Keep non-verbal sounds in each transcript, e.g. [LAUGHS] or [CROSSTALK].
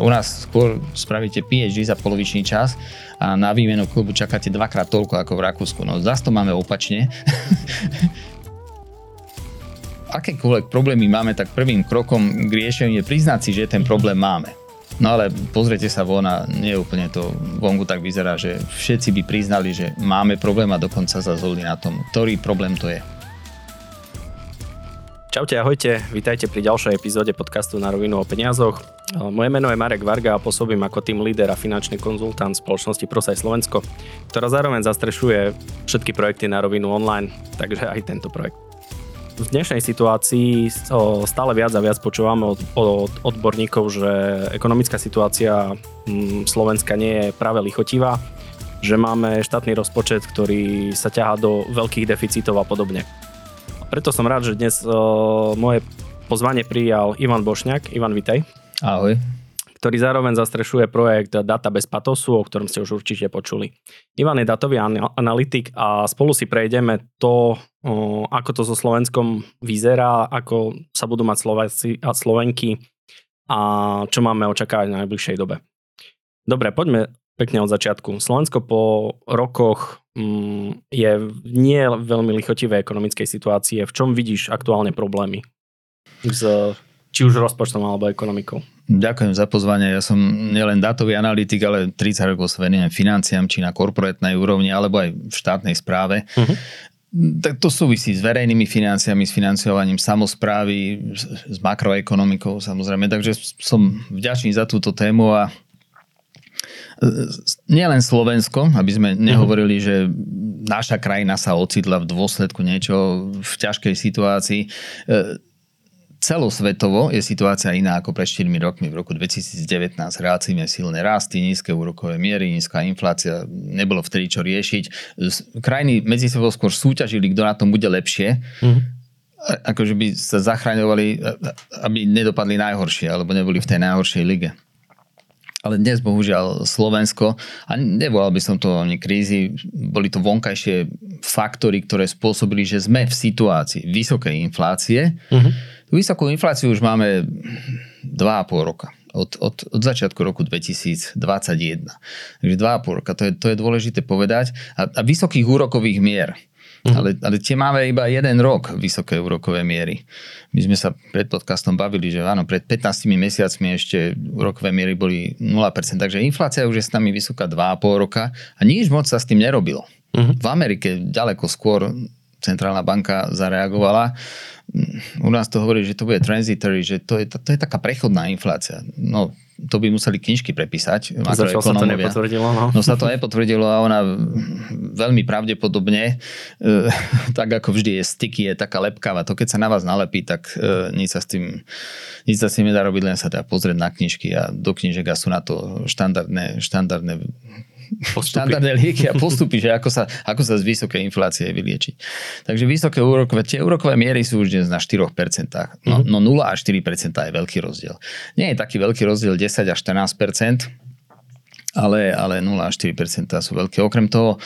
U nás skôr spravíte PhD za polovičný čas a na výmenu klubu čakáte dvakrát toľko ako v Rakúsku. No zase to máme opačne. [LAUGHS] Akékoľvek problémy máme, tak prvým krokom k riešeniu je priznať si, že ten problém máme. No ale pozrite sa von a nie úplne to vonku tak vyzerá, že všetci by priznali, že máme problém a dokonca sa zhodli na tom, ktorý problém to je. Čaute, ahojte, vítajte pri ďalšej epizóde podcastu na rovinu o peniazoch. Moje meno je Marek Varga a pôsobím ako tým líder a finančný konzultant spoločnosti Prosaj Slovensko, ktorá zároveň zastrešuje všetky projekty na rovinu online, takže aj tento projekt. V dnešnej situácii stále viac a viac počúvame od, od odborníkov, že ekonomická situácia mm, Slovenska nie je práve lichotivá, že máme štátny rozpočet, ktorý sa ťahá do veľkých deficitov a podobne. Preto som rád, že dnes uh, moje pozvanie prijal Ivan Bošňák. Ivan, vitaj. Ahoj. Ktorý zároveň zastrešuje projekt Data bez patosu, o ktorom ste už určite počuli. Ivan je datový analytik a spolu si prejdeme to, ako to so Slovenskom vyzerá, ako sa budú mať Slováci a Slovenky a čo máme očakávať v najbližšej dobe. Dobre, poďme pekne od začiatku. Slovensko po rokoch mm, je v nie veľmi lichotivej ekonomickej situácie. V čom vidíš aktuálne problémy? S, či už rozpočtom alebo ekonomikou? Ďakujem za pozvanie. Ja som nielen datový analytik, ale 30 rokov sa venujem financiám, či na korporátnej úrovni, alebo aj v štátnej správe. Uh-huh. Tak to súvisí s verejnými financiami, s financovaním samozprávy, s makroekonomikou samozrejme. Takže som vďačný za túto tému a nielen Slovensko, aby sme mhm. nehovorili, že naša krajina sa ocitla v dôsledku niečo v ťažkej situácii. Celosvetovo je situácia iná ako pred 4 rokmi. V roku 2019 relatívne silné rasty, nízke úrokové miery, nízka inflácia, nebolo vtedy čo riešiť. Krajiny medzi sebou skôr súťažili, kto na tom bude lepšie. Mm-hmm akože by sa zachraňovali, aby nedopadli najhoršie, alebo neboli v tej najhoršej lige. Ale dnes bohužiaľ Slovensko, a nevolal by som to ani krízy, boli to vonkajšie faktory, ktoré spôsobili, že sme v situácii vysokej inflácie. Uh-huh. Vysokú infláciu už máme 2,5 roka. Od, od, od začiatku roku 2021. Takže 2,5 roka, to je, to je dôležité povedať. A, a vysokých úrokových mier. Mm. Ale, ale tie máme iba jeden rok vysoké úrokové miery. My sme sa pred podcastom bavili, že áno, pred 15 mesiacmi ešte úrokové miery boli 0%, takže inflácia už je s nami vysoká 2,5 roka a nič moc sa s tým nerobilo. Mm. V Amerike ďaleko skôr centrálna banka zareagovala. U nás to hovorí, že to bude transitory, že to je, to je taká prechodná inflácia. No, to by museli knižky prepísať. Zatiaľ sa to nepotvrdilo. No. no sa to nepotvrdilo a ona veľmi pravdepodobne, e, tak ako vždy je sticky, je taká lepkáva. To keď sa na vás nalepí, tak e, nič sa s tým, nič sa s tým nedá robiť, len sa dá pozrieť na knižky a do knižek a sú na to štandardné, štandardné postupy. štandardné lieky a postupy, že ako sa, ako sa z vysokej inflácie vyliečiť. Takže vysoké úrokové, tie úrokové miery sú už dnes na 4%. No, mm-hmm. no 0 až 4% je veľký rozdiel. Nie je taký veľký rozdiel 10 až 14%, ale, ale 0 až 4% sú veľké. Okrem toho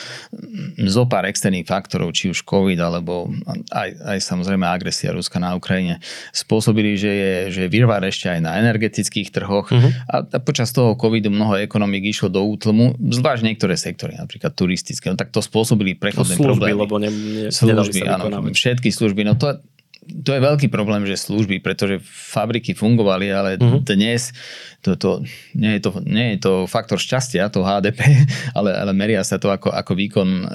zo pár externých faktorov, či už COVID, alebo aj, aj samozrejme agresia Ruska na Ukrajine, spôsobili, že je, že je virvár ešte aj na energetických trhoch uh-huh. a, a počas toho COVIDu mnoho ekonomik išlo do útlmu, zvlášť niektoré sektory, napríklad turistické, no tak to spôsobili prechodné no, služby, problémy. lebo ne, ne, služby, áno, všetky služby, no to, to je veľký problém, že služby, pretože fabriky fungovali, ale uh-huh. dnes to, to, nie, je to, nie je to faktor šťastia, to HDP, [LAUGHS] ale, ale meria sa to ako, ako výkon e,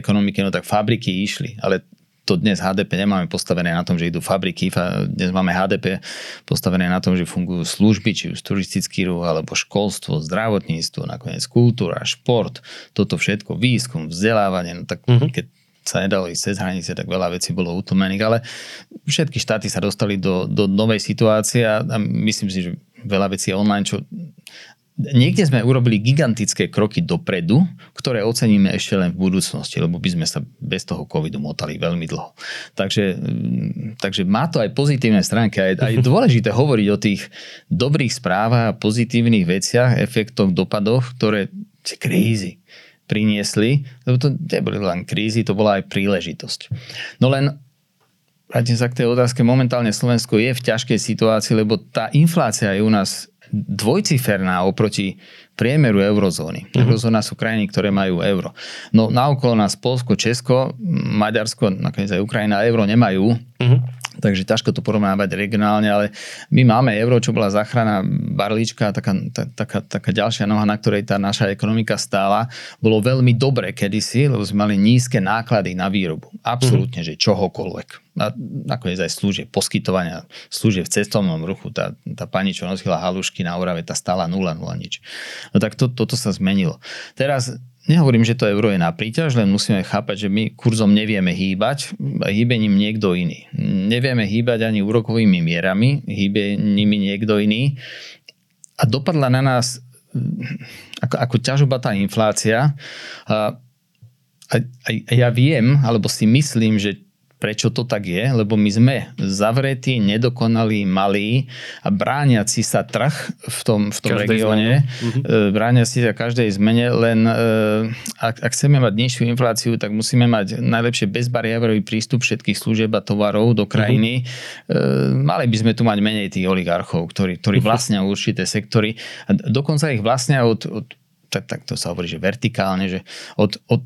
ekonomiky, no tak fabriky išli, ale to dnes HDP nemáme postavené na tom, že idú fabriky, dnes máme HDP postavené na tom, že fungujú služby, či už turistický ruch, alebo školstvo, zdravotníctvo, nakoniec kultúra, šport, toto všetko, výskum, vzdelávanie, no tak uh-huh. keď sa nedalo ísť cez hranice, tak veľa vecí bolo utlmených, ale všetky štáty sa dostali do, do novej situácie a, myslím si, že veľa vecí je online, čo Niekde sme urobili gigantické kroky dopredu, ktoré oceníme ešte len v budúcnosti, lebo by sme sa bez toho covidu motali veľmi dlho. Takže, mm, takže má to aj pozitívne stránky a je, [LAUGHS] dôležité hovoriť o tých dobrých správach a pozitívnych veciach, efektoch, dopadoch, ktoré tie krízy priniesli, lebo to neboli len krízy, to bola aj príležitosť. No len vrátim sa k tej otázke, momentálne Slovensko je v ťažkej situácii, lebo tá inflácia je u nás dvojciferná oproti priemeru eurozóny. Uh-huh. Eurozóna sú krajiny, ktoré majú euro. No naokolo nás Polsko, Česko, Maďarsko, nakoniec aj Ukrajina euro nemajú. Uh-huh takže ťažko to porovnávať regionálne, ale my máme euro, čo bola záchrana barlička, taká, taká, taká ďalšia noha, na ktorej tá naša ekonomika stála. Bolo veľmi dobre kedysi, lebo sme mali nízke náklady na výrobu. Absolútne, mm-hmm. že čohokoľvek. A nakoniec aj služieb, poskytovania služieb v cestovnom ruchu. Tá, tá pani, čo nosila halušky na Orave, tá stála 0, 0 nič. No tak to, toto sa zmenilo. Teraz Nehovorím, že to euro je na príťaž, len musíme chápať, že my kurzom nevieme hýbať, hýbe ním niekto iný. Nevieme hýbať ani úrokovými mierami, hýbe nimi niekto iný. A dopadla na nás ako, ako ťažobatá inflácia. A, a, a ja viem, alebo si myslím, že Prečo to tak je? Lebo my sme zavretí, nedokonalí, malí a brániaci sa trh v tom, v tom regióne, uh-huh. brániaci sa každej zmene, len e, ak, ak chceme mať nižšiu infláciu, tak musíme mať najlepšie bezbariérový prístup všetkých služieb a tovarov do krajiny. Uh-huh. Mali by sme tu mať menej tých oligarchov, ktorí, ktorí vlastnia určité sektory a dokonca ich vlastnia od, od tak, tak to sa hovorí, že vertikálne, že od, od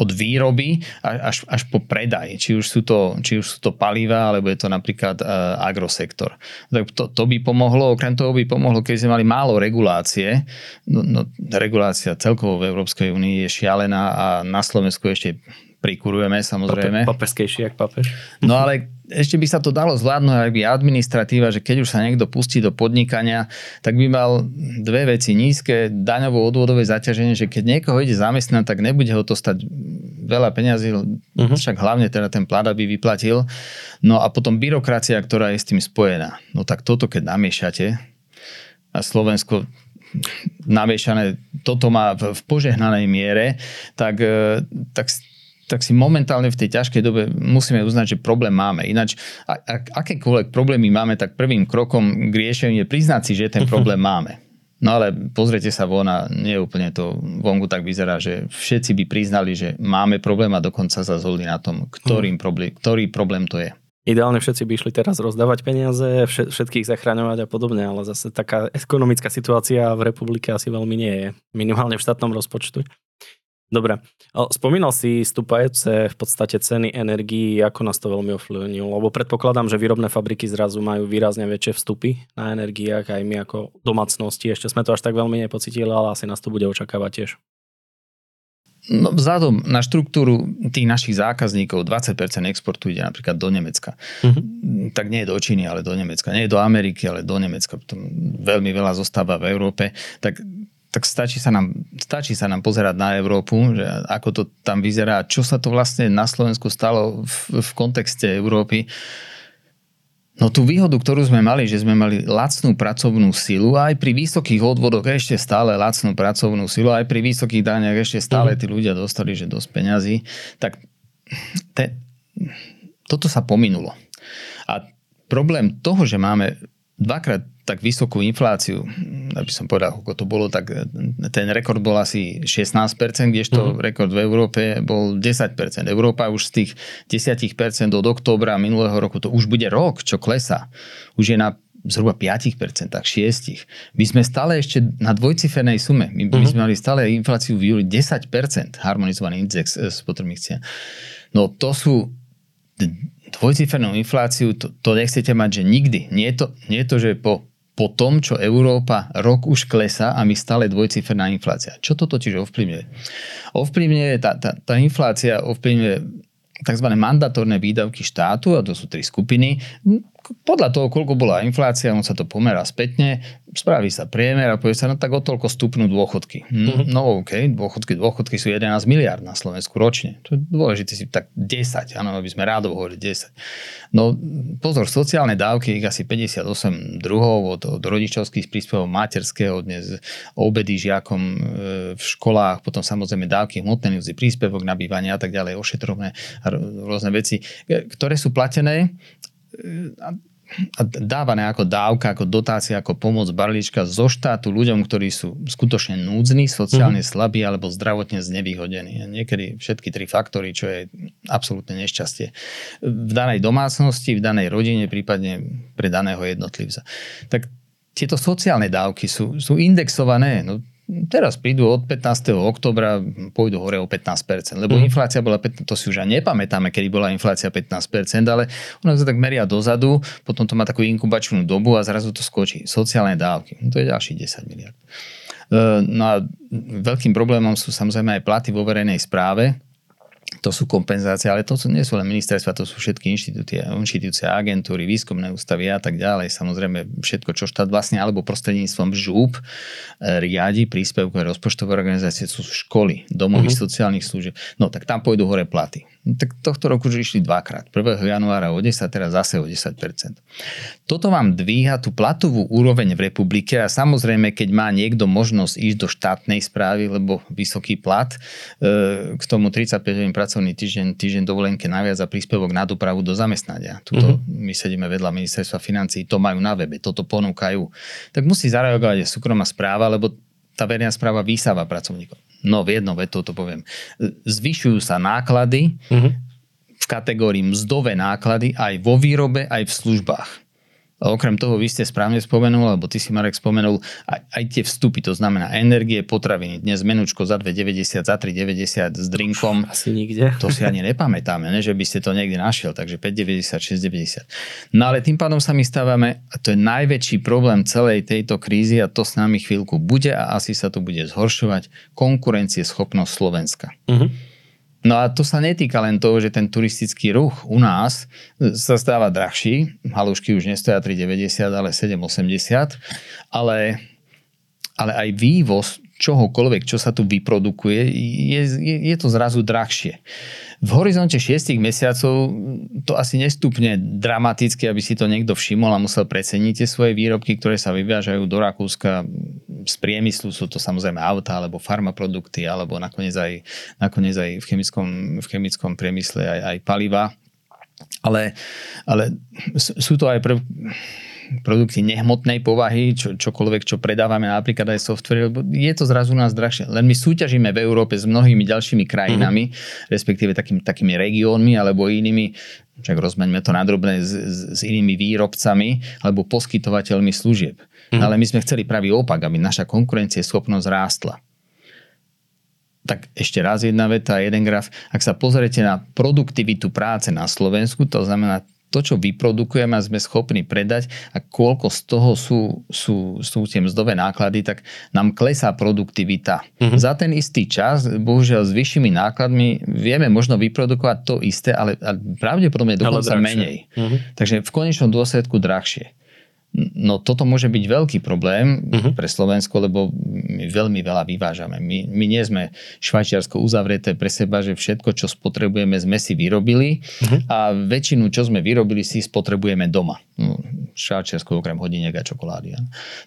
od výroby až, až po predaj, či už, sú to, či už sú to paliva, alebo je to napríklad uh, agrosektor. Tak to, to by pomohlo, okrem toho by pomohlo, keby sme mali málo regulácie. No, no, regulácia celkovo v Európskej únii je šialená a na Slovensku ešte prikurujeme samozrejme. Paperskejšie, jak papež. No ale ešte by sa to dalo zvládnuť aj by administratíva, že keď už sa niekto pustí do podnikania, tak by mal dve veci. Nízke daňovo odvodové zaťaženie, že keď niekoho ide zamestnať, tak nebude ho to stať veľa peňazí, uh-huh. však hlavne teda ten plat by vyplatil. No a potom byrokracia, ktorá je s tým spojená. No tak toto keď namiešate a Slovensko namiešané, toto má v požehnanej miere, tak, e, tak tak si momentálne v tej ťažkej dobe musíme uznať, že problém máme. Ináč, ak akékoľvek problémy máme, tak prvým krokom k riešeniu je priznať si, že ten problém máme. No ale pozrite sa von a nie úplne to vonku tak vyzerá, že všetci by priznali, že máme problém a dokonca sa zhodli na tom, ktorým problém, ktorý problém to je. Ideálne všetci by išli teraz rozdávať peniaze, všetkých zachraňovať a podobne, ale zase taká ekonomická situácia v republike asi veľmi nie je. Minimálne v štátnom rozpočtu. Dobre. Spomínal si stúpajúce v podstate ceny energií, ako nás to veľmi ovplyvnilo, lebo predpokladám, že výrobné fabriky zrazu majú výrazne väčšie vstupy na energiách, aj my ako domácnosti. Ešte sme to až tak veľmi nepocitili, ale asi nás to bude očakávať tiež. No, vzhľadom na štruktúru tých našich zákazníkov, 20% exportu ide napríklad do Nemecka. Uh-huh. Tak nie do Číny, ale do Nemecka. Nie do Ameriky, ale do Nemecka. Potom veľmi veľa zostáva v Európe. Tak tak stačí sa, nám, stačí sa nám pozerať na Európu, že ako to tam vyzerá, čo sa to vlastne na Slovensku stalo v, v kontexte Európy. No tú výhodu, ktorú sme mali, že sme mali lacnú pracovnú silu a aj pri vysokých odvodoch ešte stále lacnú pracovnú silu, aj pri vysokých daniach ešte stále mhm. tí ľudia dostali, že dosť peňazí, tak te, toto sa pominulo. A problém toho, že máme dvakrát tak vysokú infláciu, aby som povedal, ako to bolo, tak ten rekord bol asi 16%, kdežto mm-hmm. rekord v Európe bol 10%. Európa už z tých 10% od októbra minulého roku, to už bude rok, čo klesá. Už je na zhruba 5%, 6%. My sme stále ešte na dvojcifernej sume. My, mm-hmm. my sme mali stále infláciu v júli 10%, harmonizovaný index e, spotrebných cien. No to sú dvojcifernú infláciu, to, to nechcete mať, že nikdy. Nie je to, nie je to že po po tom, čo Európa rok už klesá a my stále dvojciferná inflácia. Čo to totiž ovplyvňuje? Ovplyvňuje, tá, tá, tá inflácia ovplyvňuje tzv. mandatórne výdavky štátu, a to sú tri skupiny, podľa toho, koľko bola inflácia, on sa to pomerá spätne, spraví sa priemer a povie sa, no tak o toľko stupnú dôchodky. Uh-huh. No OK, dôchodky, dôchodky sú 11 miliard na Slovensku ročne. To je dôležité si tak 10, áno, aby sme rádo hovorili 10. No pozor, sociálne dávky, ich asi 58 druhov od, od rodičovských príspevov materského, dnes obedy žiakom e, v školách, potom samozrejme dávky hmotné príspevok na bývanie a tak ďalej, ošetrovné a rôzne veci, e, ktoré sú platené a dávané ako dávka, ako dotácia, ako pomoc barlička zo štátu ľuďom, ktorí sú skutočne núdzni, sociálne mm-hmm. slabí alebo zdravotne znevýhodení. Niekedy všetky tri faktory, čo je absolútne nešťastie. V danej domácnosti, v danej rodine, prípadne pre daného jednotlivca. Tak tieto sociálne dávky sú, sú indexované. No, teraz prídu od 15. oktobra, pôjdu hore o 15%, lebo mm. inflácia bola, 15, to si už aj nepamätáme, kedy bola inflácia 15%, ale ona sa tak meria dozadu, potom to má takú inkubačnú dobu a zrazu to skočí. Sociálne dávky, no to je ďalší 10 miliard. E, no a veľkým problémom sú samozrejme aj platy vo verejnej správe, to sú kompenzácie, ale to sú, nie sú len ministerstva, to sú všetky inštitúcie, inštitúcie, agentúry, výskumné ústavy a tak ďalej. Samozrejme všetko, čo štát vlastne alebo prostredníctvom žúb e, riadi príspevkové rozpočtové organizácie, sú školy, domových uh-huh. sociálnych služieb. No tak tam pôjdu hore platy. No, tak tohto roku už išli dvakrát. 1. januára o 10, teraz zase o 10%. Toto vám dvíha tú platovú úroveň v republike a samozrejme, keď má niekto možnosť ísť do štátnej správy, lebo vysoký plat, e, k tomu 35 pracovný týždeň, týždeň dovolenke naviac a príspevok na dopravu do zamestnania. Tuto uh-huh. my sedíme vedľa ministerstva financí, to majú na webe, toto ponúkajú. Tak musí zareagovať aj súkromná správa, lebo tá verejná správa vysáva pracovníkov no v jednou vetou to poviem, zvyšujú sa náklady uh-huh. v kategórii mzdové náklady aj vo výrobe, aj v službách. A okrem toho, vy ste správne spomenul, alebo ty si Marek spomenul, aj, aj tie vstupy, to znamená energie, potraviny. Dnes menučko za 2,90, za 3,90 s drinkom. Asi nikde. To si ani nepamätáme, ne, že by ste to niekde našiel, takže 5,90, 6,90. No ale tým pádom sa my stávame, a to je najväčší problém celej tejto krízy a to s nami chvíľku bude a asi sa to bude zhoršovať, konkurencieschopnosť Slovenska. Uh-huh. No a to sa netýka len toho, že ten turistický ruch u nás sa stáva drahší. Halušky už nestoja 3,90, ale 7,80. Ale, ale aj vývoz čohokoľvek, čo sa tu vyprodukuje, je, je, je to zrazu drahšie. V horizonte 6 mesiacov to asi nestupne dramaticky, aby si to niekto všimol a musel preceniť tie svoje výrobky, ktoré sa vyvážajú do Rakúska z priemyslu. Sú to samozrejme auta alebo farmaprodukty alebo nakoniec aj, nakoniec aj v, chemickom, v chemickom priemysle aj, aj paliva. Ale, ale sú to aj pre, produkty nehmotnej povahy, čo, čokoľvek, čo predávame, napríklad aj software, lebo je to zrazu nás drahšie. Len my súťažíme v Európe s mnohými ďalšími krajinami, mm-hmm. respektíve takými, takými regiónmi alebo inými, však rozmeňme to nadrobné s, s, s inými výrobcami alebo poskytovateľmi služieb. Mm-hmm. Ale my sme chceli pravý opak, aby naša konkurencieschopnosť rástla tak ešte raz jedna veta, jeden graf. Ak sa pozriete na produktivitu práce na Slovensku, to znamená to, čo vyprodukujeme a sme schopní predať a koľko z toho sú, sú, sú tie mzdové náklady, tak nám klesá produktivita. Uh-huh. Za ten istý čas, bohužiaľ s vyššími nákladmi, vieme možno vyprodukovať to isté, ale, ale pravdepodobne dokonca menej. Uh-huh. Takže v konečnom dôsledku drahšie. No toto môže byť veľký problém uh-huh. pre Slovensko, lebo my veľmi veľa vyvážame. My, my nie sme Švajčiarsko uzavreté pre seba, že všetko, čo spotrebujeme, sme si vyrobili uh-huh. a väčšinu, čo sme vyrobili, si spotrebujeme doma. No, Švajčiarsko okrem hodiniek a čokolády. Ja.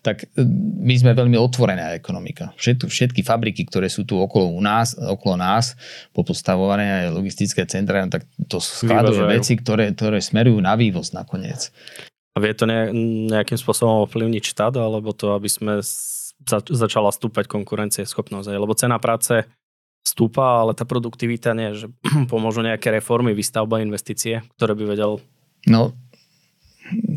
Tak e, my sme veľmi otvorená ekonomika. Všetky, všetky fabriky, ktoré sú tu okolo, u nás, okolo nás, popostavované aj logistické centra, tak to skladové veci, ktoré, ktoré smerujú na vývoz nakoniec. Vie to nejakým spôsobom ovplyvniť štát, alebo to, aby sme zač- začala stúpať schopnosť? Lebo cena práce stúpa, ale tá produktivita nie, že [CLEARS THROAT] pomôžu nejaké reformy, výstavba, investície, ktoré by vedel... No,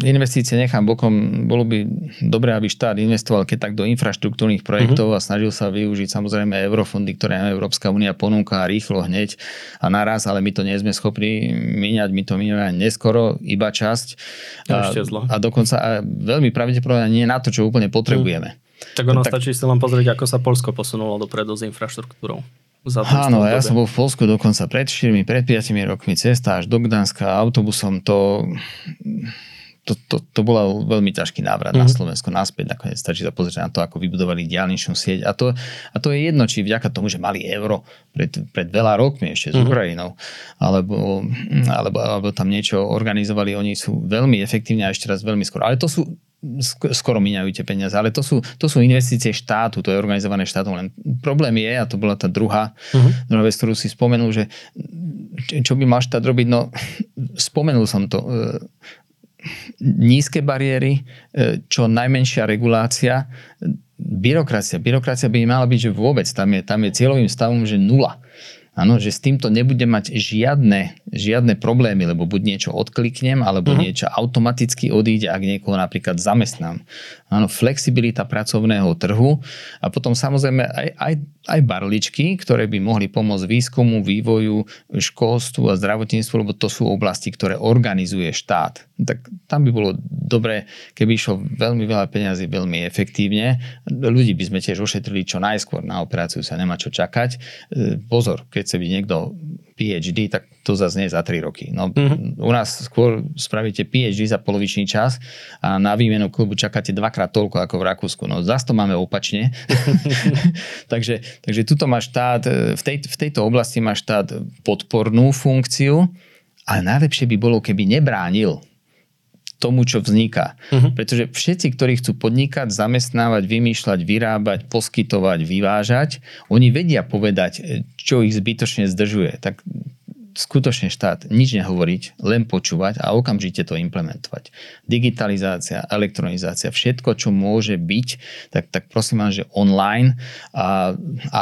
investície nechám bokom, bolo by dobré, aby štát investoval keď tak do infraštruktúrnych projektov uh-huh. a snažil sa využiť samozrejme eurofondy, ktoré nám Európska únia ponúka rýchlo hneď a naraz, ale my to nie sme schopní míňať, my to míňame neskoro, iba časť. A, a dokonca a veľmi pravdepodobne nie na to, čo úplne potrebujeme. Uh-huh. Tak ono tak, stačí si len pozrieť, ako sa Polsko posunulo dopredu s infraštruktúrou. Áno, ja som bol v Polsku dokonca pred 4, pred 5 rokmi cesta až do Gdanska autobusom. To to, to, to bola veľmi ťažký návrat mm-hmm. na mhm. Slovensko naspäť. Nakoniec stačí sa pozrieť na to, ako vybudovali diálničnú sieť. A to, a to je jedno, či vďaka tomu, že mali euro pred, pred veľa rokmi ešte s mm-hmm. Ukrajinou, alebo, alebo, alebo tam niečo organizovali, oni sú veľmi efektívne a ešte raz veľmi skoro. Ale to sú skoro míňajú tie peniaze, ale to sú, to sú investície štátu, to je organizované štátom. Len problém je, a to bola tá druhá, uh-huh. druhá vec, ktorú si spomenul, že čo by mal štát robiť, no [LAUGHS] spomenul som to, nízke bariéry, e, čo najmenšia regulácia, byrokracia. Byrokracia by mala byť, že vôbec, tam je, tam je cieľovým stavom, že nula. Áno, že s týmto nebudem mať žiadne, žiadne problémy, lebo buď niečo odkliknem, alebo uh-huh. niečo automaticky odíde, ak niekoho napríklad zamestnám. Áno, flexibilita pracovného trhu a potom samozrejme aj, aj, aj barličky, ktoré by mohli pomôcť výskumu, vývoju, školstvu a zdravotníctvu, lebo to sú oblasti, ktoré organizuje štát. Tak tam by bolo dobré, keby išlo veľmi veľa peňazí veľmi efektívne. Ľudí by sme tiež ošetrili čo najskôr. Na operáciu sa nemá čo čakať. E, pozor, keď sa by niekto PhD, tak to zase nie za 3 roky. No, mm-hmm. U nás skôr spravíte PhD za polovičný čas a na výmenu klubu čakáte dvakrát toľko ako v Rakúsku. No zase to máme opačne. [LAUGHS] [LAUGHS] takže, takže tuto má štát, v, tej, v tejto oblasti má štát podpornú funkciu, ale najlepšie by bolo, keby nebránil tomu, čo vzniká. Uh-huh. Pretože všetci, ktorí chcú podnikať, zamestnávať, vymýšľať, vyrábať, poskytovať, vyvážať, oni vedia povedať, čo ich zbytočne zdržuje. Tak skutočne štát nič nehovoriť, len počúvať a okamžite to implementovať. Digitalizácia, elektronizácia, všetko, čo môže byť, tak, tak prosím vám, že online a, a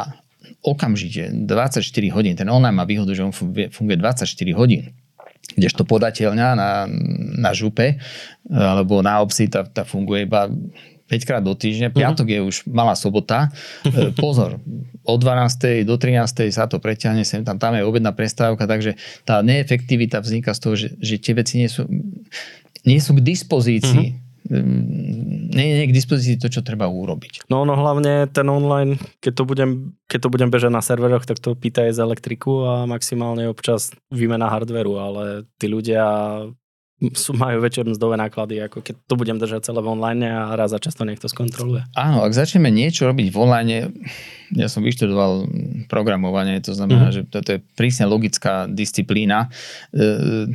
okamžite 24 hodín, ten online má výhodu, že on funguje 24 hodín kdežto podateľňa na, na župe alebo na obci tá, tá funguje iba 5 krát do týždňa, mhm. piatok je už malá sobota. E, pozor, od 12. do 13. sa to preťahne, sem tam, tam je obedná prestávka, takže tá neefektivita vzniká z toho, že, že tie veci nie sú, nie sú k dispozícii. Mm-hmm nie je k dispozícii to, čo treba urobiť. No no hlavne ten online, keď to budem, keď to budem bežať na serveroch, tak to pýta aj z elektriku a maximálne občas výmena hardveru, ale tí ľudia sú, majú väčšie mzdové náklady, ako keď to budem držať celé v online a raz za často niekto skontroluje. Áno, ak začneme niečo robiť v online, ja som vyštudoval programovanie, to znamená, mm-hmm. že toto je prísne logická disciplína. E,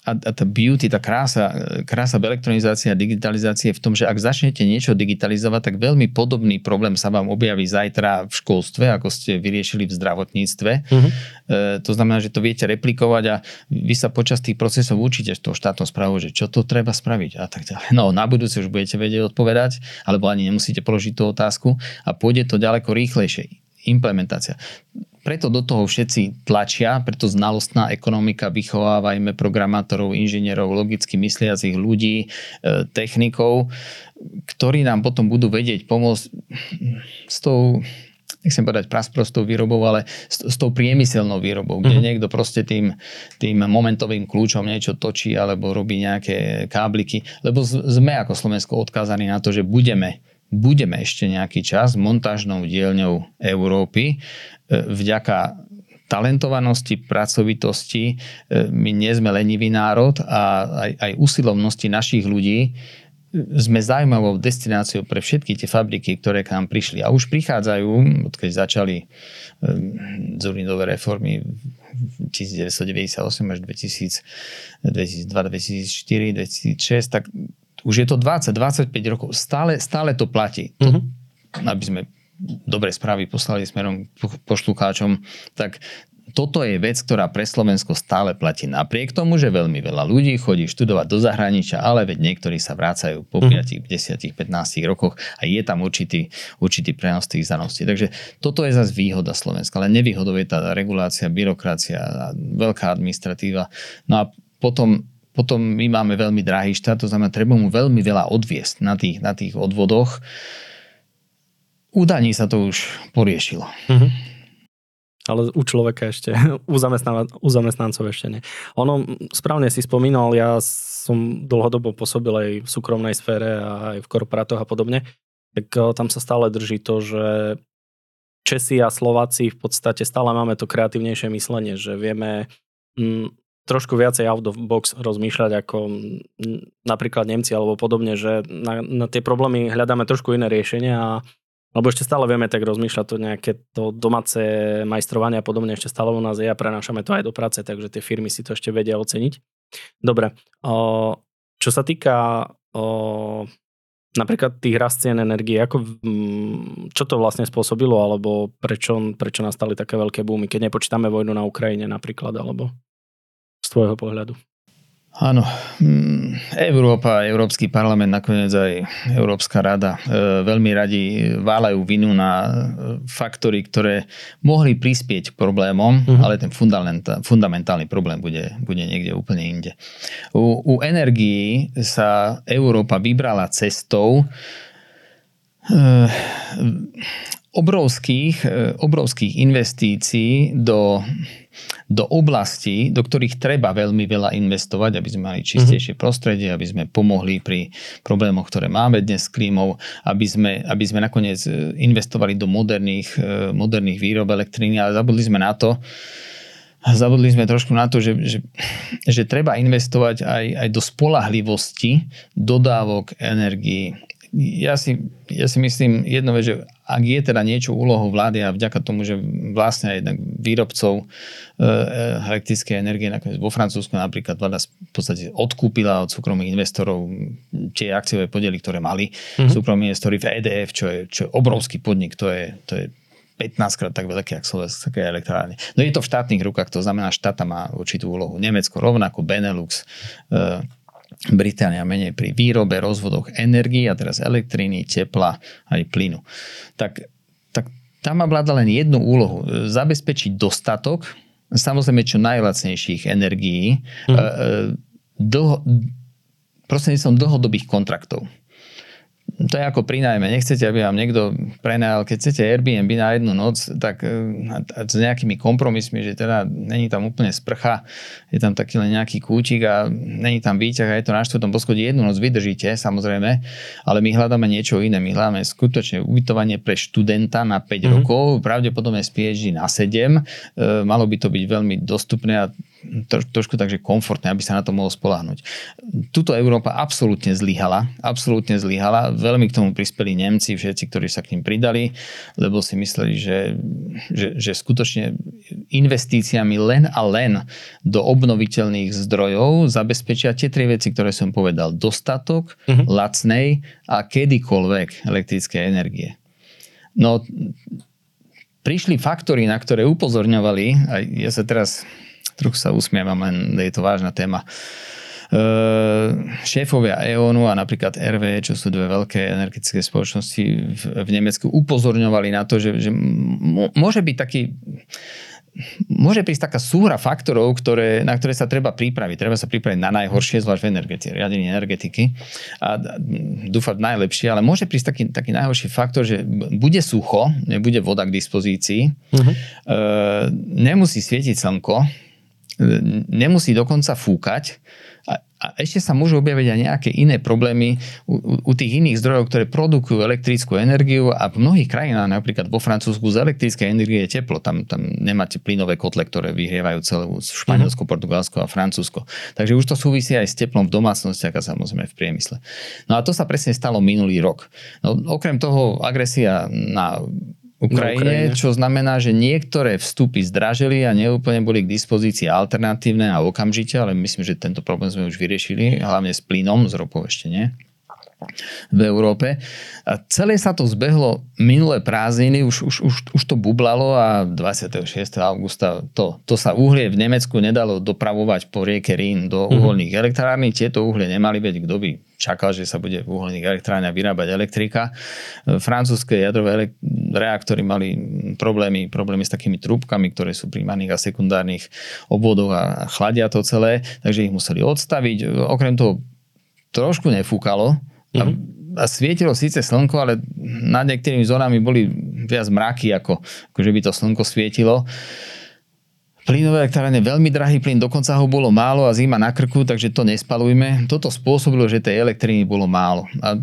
a, a tá beauty, tá krása, krása v elektronizácii a digitalizácii je v tom, že ak začnete niečo digitalizovať, tak veľmi podobný problém sa vám objaví zajtra v školstve, ako ste vyriešili v zdravotníctve. Uh-huh. E, to znamená, že to viete replikovať a vy sa počas tých procesov učíte z toho štátnou správou, že čo to treba spraviť a tak ďalej. No, na budúce už budete vedieť odpovedať, alebo ani nemusíte položiť tú otázku a pôjde to ďaleko rýchlejšie implementácia. Preto do toho všetci tlačia, preto znalostná ekonomika, vychovávajme programátorov, inžinierov, logicky mysliacich ľudí, e, technikov, ktorí nám potom budú vedieť pomôcť s tou nechcem povedať prasprostou výrobou, ale s, s tou priemyselnou výrobou, kde mm-hmm. niekto proste tým, tým momentovým kľúčom niečo točí alebo robí nejaké kábliky, lebo sme ako Slovensko odkázaní na to, že budeme budeme ešte nejaký čas montážnou dielňou Európy e, vďaka talentovanosti, pracovitosti. E, my nie sme lenivý národ a aj, aj usilovnosti našich ľudí sme zaujímavou destináciou pre všetky tie fabriky, ktoré k nám prišli. A už prichádzajú, odkedy začali e, Zurinové reformy v 1998 až 2000, 2002, 2004, 2006, tak už je to 20-25 rokov, stále, stále to platí. To, mm-hmm. Aby sme dobre správy poslali smerom pošlucháčom, tak toto je vec, ktorá pre Slovensko stále platí. Napriek tomu, že veľmi veľa ľudí chodí študovať do zahraničia, ale veď niektorí sa vrácajú po 5, 10, 15 rokoch a je tam určitý, určitý prenos tých zaností. Takže toto je zase výhoda Slovenska, ale nevýhodou je tá regulácia, byrokracia, veľká administratíva. No a potom potom my máme veľmi drahý štát, to znamená, treba mu veľmi veľa odviesť na tých, na tých odvodoch. U sa to už poriešilo. Mm-hmm. Ale u človeka ešte, [LAUGHS] u, u zamestnancov ešte nie. Ono, správne si spomínal, ja som dlhodobo pôsobil aj v súkromnej sfére a aj v korporátoch a podobne, tak eh, tam sa stále drží to, že Česi a Slováci v podstate stále máme to kreatívnejšie myslenie, že vieme mm, trošku viacej out of box rozmýšľať ako napríklad Nemci alebo podobne, že na, na tie problémy hľadáme trošku iné riešenia a lebo ešte stále vieme tak rozmýšľať to nejaké to domáce majstrovanie a podobne ešte stále u nás je a prenášame to aj do práce, takže tie firmy si to ešte vedia oceniť. Dobre, čo sa týka napríklad tých rast cien energie, ako, čo to vlastne spôsobilo, alebo prečo, prečo nastali také veľké boomy, keď nepočítame vojnu na Ukrajine napríklad, alebo? Tvojho pohľadu? Áno, mm, Európa, Európsky parlament, nakoniec aj Európska rada e, veľmi radi váľajú vinu na e, faktory, ktoré mohli prispieť k problémom, uh-huh. ale ten fundamentálny problém bude, bude niekde úplne inde. U, u energií sa Európa vybrala cestou e, obrovských, obrovských investícií do do oblastí, do ktorých treba veľmi veľa investovať, aby sme mali čistejšie mm-hmm. prostredie, aby sme pomohli pri problémoch, ktoré máme dnes s klímou, aby sme, aby sme nakoniec e, investovali do moderných, e, moderných výrob elektriny, ale zabudli sme na to, zabudli sme trošku na to, že, že, že treba investovať aj, aj do spolahlivosti dodávok energii ja si, ja si myslím jedno že ak je teda niečo úlohou vlády a vďaka tomu, že vlastne aj výrobcov e, e, elektrickej energie vo Francúzsku napríklad vláda v podstate odkúpila od súkromných investorov tie akciové podiely, ktoré mali mm-hmm. súkromní investori v EDF, čo je, čo je obrovský podnik, to je, to je 15 krát tak veľké, ako slovenské elektrárne. No je to v štátnych rukách, to znamená, štát má určitú úlohu. Nemecko rovnako, Benelux, e, Británia menej pri výrobe, rozvodoch energii a teraz elektriny, tepla aj plynu. Tak, tak tam má vláda len jednu úlohu. Zabezpečiť dostatok, samozrejme čo najlacnejších energií, mm. dlho, prostredníctvom dlhodobých kontraktov to je ako pri nájme. Nechcete, aby vám niekto prenajal, keď chcete Airbnb na jednu noc, tak e, s nejakými kompromismi, že teda není tam úplne sprcha, je tam taký len nejaký kútik a není tam výťah a je to na štvrtom poschodí. Jednu noc vydržíte, samozrejme, ale my hľadáme niečo iné. My hľadáme skutočne ubytovanie pre študenta na 5 mm-hmm. rokov, pravdepodobne z PhD na 7. E, malo by to byť veľmi dostupné a troš, trošku takže komfortné, aby sa na to mohol spolahnuť. Tuto Európa absolútne zlyhala, absolútne zlyhala. Veľmi k tomu prispeli Nemci, všetci, ktorí sa k ním pridali, lebo si mysleli, že, že, že skutočne investíciami len a len do obnoviteľných zdrojov zabezpečia tie tri veci, ktoré som povedal. Dostatok, uh-huh. lacnej a kedykoľvek elektrické energie. No, prišli faktory, na ktoré upozorňovali, a ja sa teraz trochu sa usmievam, len je to vážna téma. Šéfovia EONu a napríklad RV, čo sú dve veľké energetické spoločnosti v, v Nemecku, upozorňovali na to, že, že môže byť taký môže prísť taká súhra faktorov, ktoré, na ktoré sa treba pripraviť. Treba sa pripraviť na najhoršie, zvlášť v energetike, riadení energetiky a dúfať najlepšie, ale môže prísť taký, taký najhorší faktor, že bude sucho, nebude voda k dispozícii, uh-huh. e, nemusí svietiť slnko, nemusí dokonca fúkať a, a ešte sa môžu objaviť aj nejaké iné problémy u, u tých iných zdrojov, ktoré produkujú elektrickú energiu a v mnohých krajinách, napríklad vo Francúzsku, z elektrickej energie je teplo. Tam, tam nemáte plynové kotle, ktoré vyhrievajú celú Španielsko, uh-huh. Portugalsko a Francúzsko. Takže už to súvisí aj s teplom v domácnostiach a samozrejme v priemysle. No a to sa presne stalo minulý rok. No, okrem toho agresia na Ukrajine, Ukrajine, čo znamená, že niektoré vstupy zdražili a neúplne boli k dispozícii alternatívne a okamžite, ale myslím, že tento problém sme už vyriešili, hlavne s plynom, z ropou ešte nie v Európe. A celé sa to zbehlo minulé prázdniny, už, už, už, už to bublalo a 26. augusta to, to sa uhlie v Nemecku nedalo dopravovať po rieke Rín do mhm. uholných mm-hmm. elektrární. Tieto uhlie nemali byť, kto by čakal, že sa bude v uholných elektrárniach vyrábať elektrika. Francúzske jadrové reaktory mali problémy, problémy s takými trúbkami, ktoré sú primárnych a sekundárnych obvodoch a chladia to celé, takže ich museli odstaviť. Okrem toho trošku nefúkalo, a, a svietilo síce slnko, ale nad niektorými zónami boli viac mraky, ako, ako že by to slnko svietilo. Plynové elektrárne veľmi drahý plyn, dokonca ho bolo málo a zima na krku, takže to nespalujme. Toto spôsobilo, že tej elektriny bolo málo. A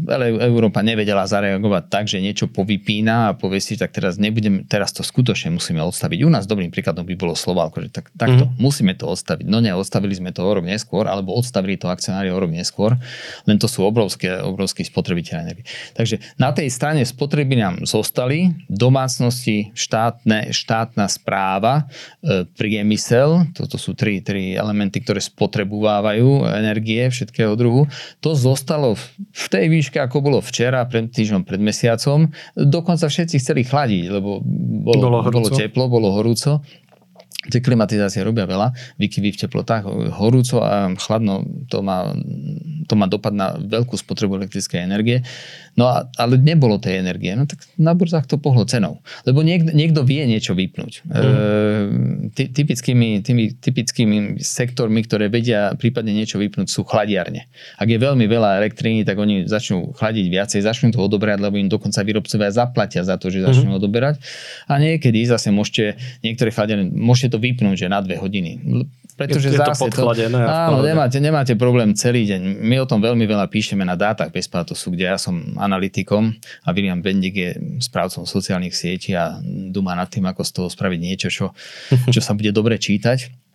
Európa nevedela zareagovať tak, že niečo povypína a povie si, tak teraz nebudem, teraz to skutočne musíme odstaviť. U nás dobrým príkladom by bolo Slovalko, že tak, takto, mm. musíme to odstaviť. No ne, odstavili sme to o rok neskôr, alebo odstavili to akcionári o rok neskôr, len to sú obrovské, obrovské spotrebiteľe energie. Takže na tej strane spotreby nám zostali domácnosti, štátne, štátna správa, e, priemysel, toto sú tri, tri elementy, ktoré spotrebovávajú energie všetkého druhu, to zostalo v tej výške, ako bolo včera, pred týždňom, pred mesiacom. Dokonca všetci chceli chladiť, lebo bolo, bolo, bolo teplo, bolo horúco. Tie klimatizácie robia veľa, vykyvy v teplotách, horúco a chladno, to má, to má dopad na veľkú spotrebu elektrickej energie. No a, ale nebolo tej energie, no tak na burzách to pohlo cenou. Lebo niekto, niekto vie niečo vypnúť. Mm. E, ty, typickými, tými typickými sektormi, ktoré vedia prípadne niečo vypnúť, sú chladiarne. Ak je veľmi veľa elektriny, tak oni začnú chladiť viacej, začnú to odoberať, lebo im dokonca výrobcovia zaplatia za to, že začnú mm. odoberať. A niekedy zase môžete, niektoré chladiarne, môžete to vypnúť, že na dve hodiny pretože je, je zase to, to áno, nemáte, nemáte problém celý deň. My o tom veľmi veľa píšeme na dátach bez pátosu, kde ja som analytikom a William Bendik je správcom sociálnych sietí a dúma nad tým, ako z toho spraviť niečo, čo, [LAUGHS] čo sa bude dobre čítať.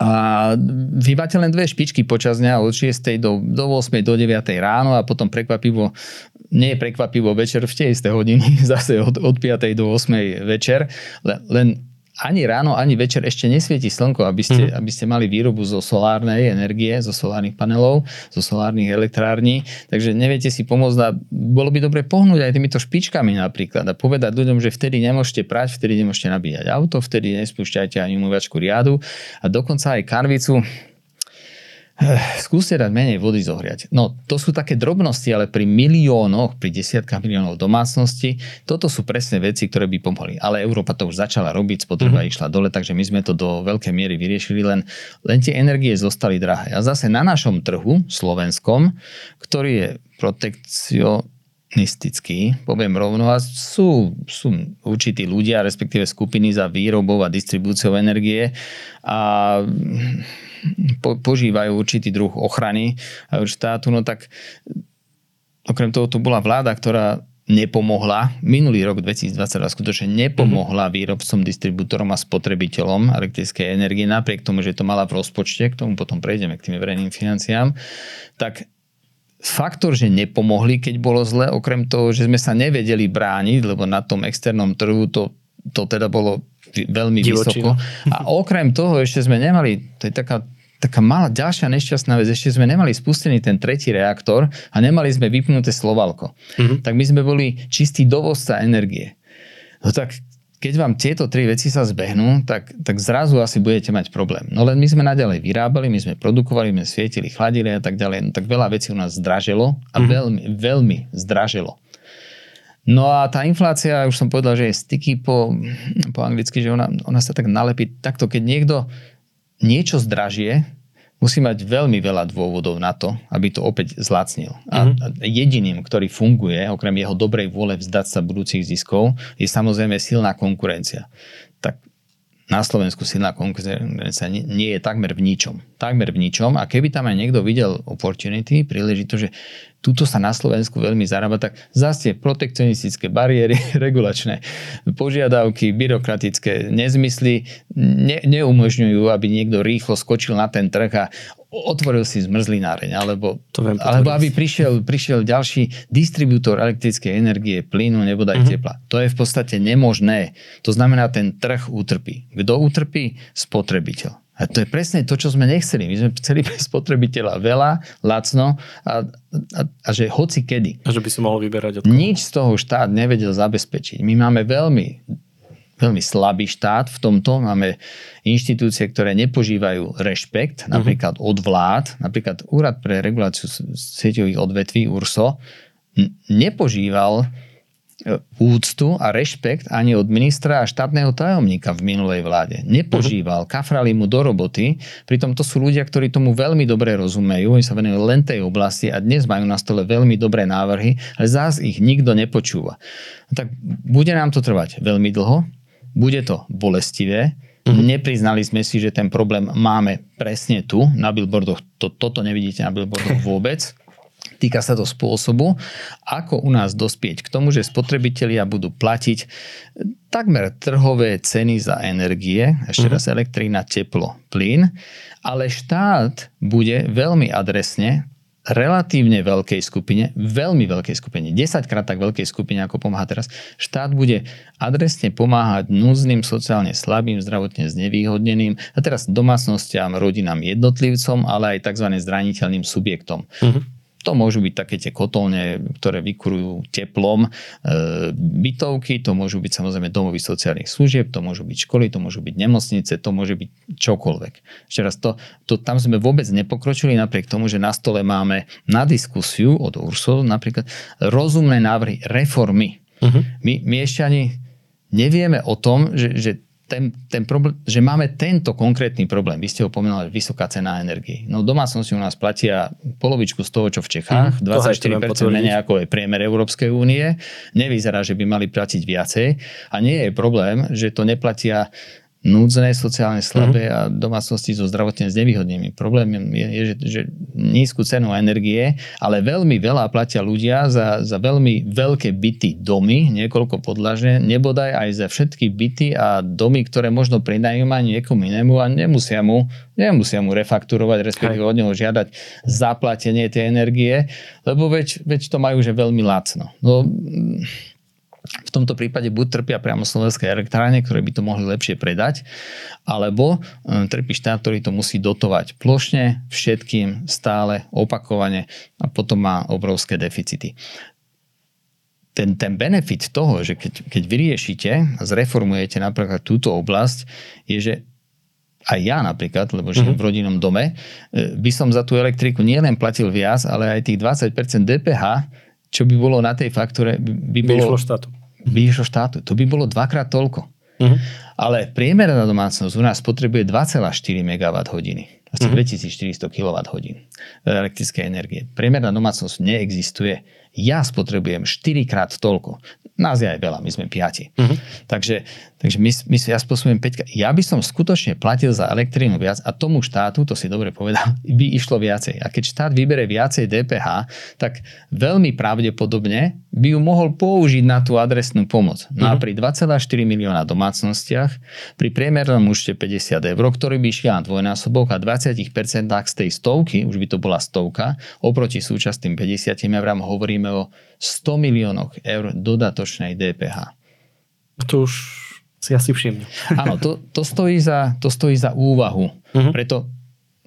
A vy máte len dve špičky počas dňa od 6. do, do 8. do 9. ráno a potom prekvapivo, nie je prekvapivo večer v tie isté hodiny, [LAUGHS] zase od, od 5. do 8. večer, len, len ani ráno, ani večer ešte nesvieti slnko, aby ste, mm. aby ste mali výrobu zo solárnej energie, zo solárnych panelov, zo solárnych elektrární. Takže neviete si pomôcť a bolo by dobre pohnúť aj týmito špičkami napríklad a povedať ľuďom, že vtedy nemôžete prať, vtedy nemôžete nabíjať auto, vtedy nespúšťajte ani umývačku riadu a dokonca aj karvicu Skúste dať menej vody zohriať. No, to sú také drobnosti, ale pri miliónoch, pri desiatkách miliónov domácností, toto sú presne veci, ktoré by pomohli. Ale Európa to už začala robiť, spotreba mm-hmm. išla dole, takže my sme to do veľkej miery vyriešili, len, len tie energie zostali drahé. A zase na našom trhu, slovenskom, ktorý je protekcio, nistický, poviem rovno, a sú, sú určití ľudia, respektíve skupiny za výrobou a distribúciou energie a po, požívajú určitý druh ochrany. Od štátu, no tak okrem toho tu bola vláda, ktorá nepomohla, minulý rok 2022 skutočne nepomohla mhm. výrobcom, distribútorom a spotrebiteľom elektrickej energie, napriek tomu, že to mala v rozpočte, k tomu potom prejdeme k tým verejným financiám, tak faktor, že nepomohli, keď bolo zle, okrem toho, že sme sa nevedeli brániť, lebo na tom externom trhu to, to teda bolo veľmi Divočina. vysoko. A okrem toho ešte sme nemali, to je taká taká malá ďalšia nešťastná vec, ešte sme nemali spustený ten tretí reaktor a nemali sme vypnuté slovalko. Mm-hmm. Tak my sme boli čistý dovozca energie. No tak keď vám tieto tri veci sa zbehnú, tak, tak zrazu asi budete mať problém. No len my sme naďalej vyrábali, my sme produkovali, my sme svietili, chladili a tak ďalej. No tak veľa vecí u nás zdražilo a mm-hmm. veľmi, veľmi zdražilo. No a tá inflácia, už som povedal, že je sticky po, po anglicky, že ona, ona sa tak nalepí takto, keď niekto niečo zdražie, musí mať veľmi veľa dôvodov na to, aby to opäť zlacnil. A mm-hmm. jediným, ktorý funguje, okrem jeho dobrej vôle vzdať sa budúcich ziskov, je samozrejme silná konkurencia. Na Slovensku silná konkurencia nie, je takmer v ničom. Takmer v ničom. A keby tam aj niekto videl opportunity, príležitosť, že Tuto sa na Slovensku veľmi zarába, tak zase protekcionistické bariéry, [LAUGHS] regulačné požiadavky, byrokratické nezmysly ne, neumožňujú, aby niekto rýchlo skočil na ten trh a otvoril si zmrzlináreň, alebo, to viem alebo aby prišiel, prišiel ďalší distribútor elektrickej energie, plynu, nebo daj uh-huh. tepla. To je v podstate nemožné. To znamená, ten trh utrpí. Kto utrpí? Spotrebiteľ. A to je presne to, čo sme nechceli. My sme chceli pre spotrebiteľa veľa, lacno a, a, a že hoci kedy. A že by si mohol vyberať od koho? Nič z toho štát nevedel zabezpečiť. My máme veľmi veľmi slabý štát v tomto. Máme inštitúcie, ktoré nepožívajú rešpekt, mhm. napríklad od vlád, napríklad Úrad pre reguláciu sieťových odvetví URSO nepožíval E, úctu a rešpekt ani od ministra a štátneho tajomníka v minulej vláde. Nepožíval, kafrali mu do roboty, pritom to sú ľudia, ktorí tomu veľmi dobre rozumejú, oni sa venujú len tej oblasti a dnes majú na stole veľmi dobré návrhy, ale zás ich nikto nepočúva. Tak bude nám to trvať veľmi dlho, bude to bolestivé, Mm-hmm. Nepriznali sme si, že ten problém máme presne tu, na billboardoch. To, toto nevidíte na billboardoch [LAUGHS] vôbec. Týka sa to spôsobu, ako u nás dospieť k tomu, že spotrebitelia budú platiť takmer trhové ceny za energie, ešte uh-huh. raz elektrína, teplo, plyn, ale štát bude veľmi adresne relatívne veľkej skupine, veľmi veľkej skupine, 10 krát tak veľkej skupine, ako pomáha teraz, štát bude adresne pomáhať núzným, sociálne slabým, zdravotne znevýhodneným a teraz domácnostiam, rodinám, jednotlivcom, ale aj tzv. zraniteľným subjektom. Uh-huh To môžu byť také tie kotolne, ktoré vykurujú teplom e, bytovky, to môžu byť samozrejme domovy sociálnych služieb, to môžu byť školy, to môžu byť nemocnice, to môže byť čokoľvek. Ešte raz, to, to, tam sme vôbec nepokročili napriek tomu, že na stole máme na diskusiu od Ursov napríklad rozumné návrhy reformy. Uh-huh. My, my ešte ani nevieme o tom, že, že ten, ten problém, že máme tento konkrétny problém. Vy ste ho pomenuli, vysoká cena energii. No domácnosti u nás platia polovičku z toho, čo v Čechách, mm, 24% menej ako je priemer Európskej únie. Nevyzerá, že by mali platiť viacej. A nie je problém, že to neplatia núdzne, sociálne slabé mm. a domácnosti so zdravotne znevýhodnými. Problém je, je že, že nízku cenu energie, ale veľmi veľa platia ľudia za, za veľmi veľké byty domy, niekoľko podlažne, nebodaj aj za všetky byty a domy, ktoré možno prenajímať niekomu inému a nemusia mu, nemusia mu refakturovať, respektíve od neho žiadať zaplatenie tej energie, lebo veď, veď to majú že veľmi lacno. No, v tomto prípade buď trpia priamo slovenské elektrárne, ktoré by to mohli lepšie predať, alebo e, trpí štát, ktorý to musí dotovať plošne, všetkým, stále, opakovane a potom má obrovské deficity. Ten, ten benefit toho, že keď, keď vyriešite a zreformujete napríklad túto oblasť, je, že aj ja napríklad, lebo žijem mm-hmm. v rodinnom dome, e, by som za tú elektriku nielen platil viac, ale aj tých 20% DPH čo by bolo na tej faktúre, by, bolo... By išlo štátu. Išlo štátu. To by bolo dvakrát toľko. Uh-huh. Ale priemerná domácnosť u nás potrebuje 2,4 MWh. Asi uh-huh. 2400 kWh elektrickej energie. Priemerná domácnosť neexistuje. Ja spotrebujem 4 krát toľko. Nás je aj veľa, my sme piati. Uh-huh. Takže, takže my, my, ja spôsobujem 5. Ja by som skutočne platil za elektrínu viac a tomu štátu, to si dobre povedal, [LAUGHS] by išlo viacej. A keď štát vybere viacej DPH, tak veľmi pravdepodobne by ju mohol použiť na tú adresnú pomoc. No uh-huh. a pri 2,4 milióna domácnostiach, pri priemernom účte 50 eur, ktorý by išiel na dvojnásobok a 20% z tej stovky, už by to bola stovka, oproti súčasným 50 eurám hovoríme o 100 miliónoch eur dodatočnej DPH. To už si asi všimne. Áno, to, to, stojí za, to stojí za úvahu. Uh-huh. Preto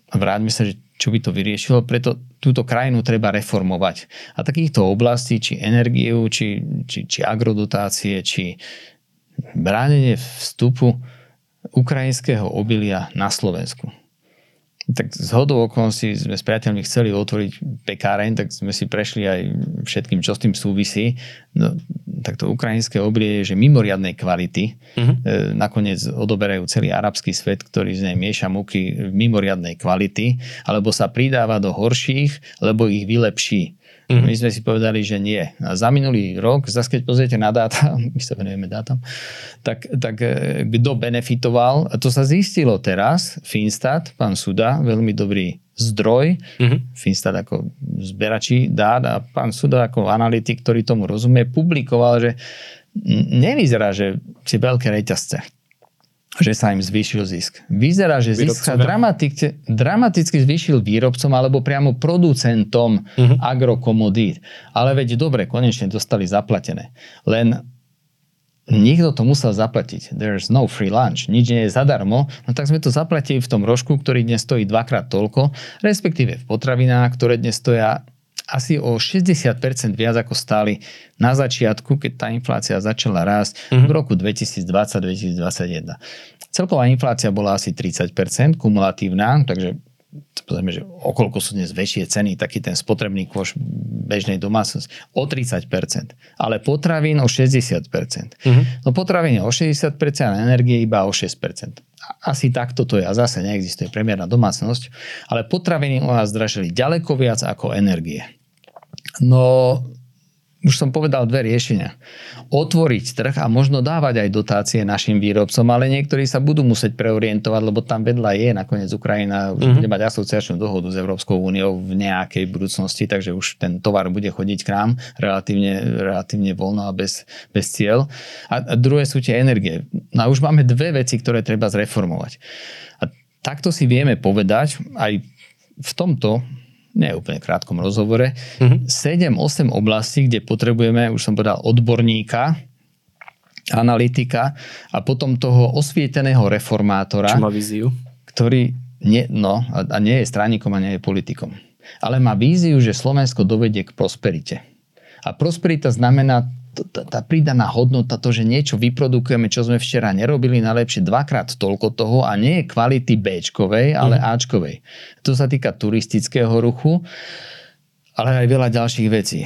vráťme sa, že čo by to vyriešilo, preto túto krajinu treba reformovať. A takýchto oblastí, či energiu, či, či, či agrodotácie, či bránenie vstupu ukrajinského obilia na Slovensku tak z hodou okolností sme s priateľmi chceli otvoriť pekáreň, tak sme si prešli aj všetkým, čo s tým súvisí. No, tak to ukrajinské oblie je, že mimoriadnej kvality. Uh-huh. E, nakoniec odoberajú celý arabský svet, ktorý z nej mieša múky mimoriadnej kvality, alebo sa pridáva do horších, lebo ich vylepší. Mm-hmm. My sme si povedali, že nie. A za minulý rok, zase keď pozriete na dáta, [LAUGHS] my sa venujeme dátam, tak, tak e, kto benefitoval, a to sa zistilo teraz, Finstat, pán Suda, veľmi dobrý zdroj, mm-hmm. Finstat ako zberači dát a pán Suda ako analytik, ktorý tomu rozumie, publikoval, že nevyzerá, že tie veľké reťazce že sa im zvýšil zisk. Vyzerá, že zisk sa dramaticky, dramaticky zvýšil výrobcom alebo priamo producentom uh-huh. agrokomodít. Ale veď dobre, konečne dostali zaplatené. Len niekto to musel zaplatiť. There's no free lunch. Nič nie je zadarmo. No tak sme to zaplatili v tom rožku, ktorý dnes stojí dvakrát toľko, respektíve v potravinách, ktoré dnes stoja asi o 60% viac ako stáli na začiatku, keď tá inflácia začala rásť mm-hmm. v roku 2020-2021. Celková inflácia bola asi 30%, kumulatívna, takže povedzme, že okolko sú dnes väčšie ceny, taký ten spotrebný kôš bežnej domácnosti, o 30%, ale potravín o 60%. Mm-hmm. No potravín o 60% a energie iba o 6% asi takto to je a zase neexistuje premiérna domácnosť, ale potraviny u nás zdražili ďaleko viac ako energie. No, už som povedal dve riešenia. Otvoriť trh a možno dávať aj dotácie našim výrobcom, ale niektorí sa budú musieť preorientovať, lebo tam vedľa je nakoniec Ukrajina, už mm-hmm. bude mať asociačnú dohodu s Európskou úniou v nejakej budúcnosti, takže už ten tovar bude chodiť k nám relatívne, relatívne voľno a bez, bez cieľ. A, a druhé sú tie energie. No a už máme dve veci, ktoré treba zreformovať. A takto si vieme povedať aj v tomto nie úplne krátkom rozhovore, mm-hmm. 7-8 oblastí, kde potrebujeme, už som povedal, odborníka, analytika a potom toho osvieteného reformátora. Čo má víziu? Ktorý nie, no, a, a nie je straníkom a nie je politikom. Ale má víziu, že Slovensko dovedie k prosperite. A prosperita znamená tá, pridaná hodnota, to, že niečo vyprodukujeme, čo sme včera nerobili, najlepšie dvakrát toľko toho a nie je kvality b ale mm. Ačkovej. To sa týka turistického ruchu, ale aj veľa ďalších vecí.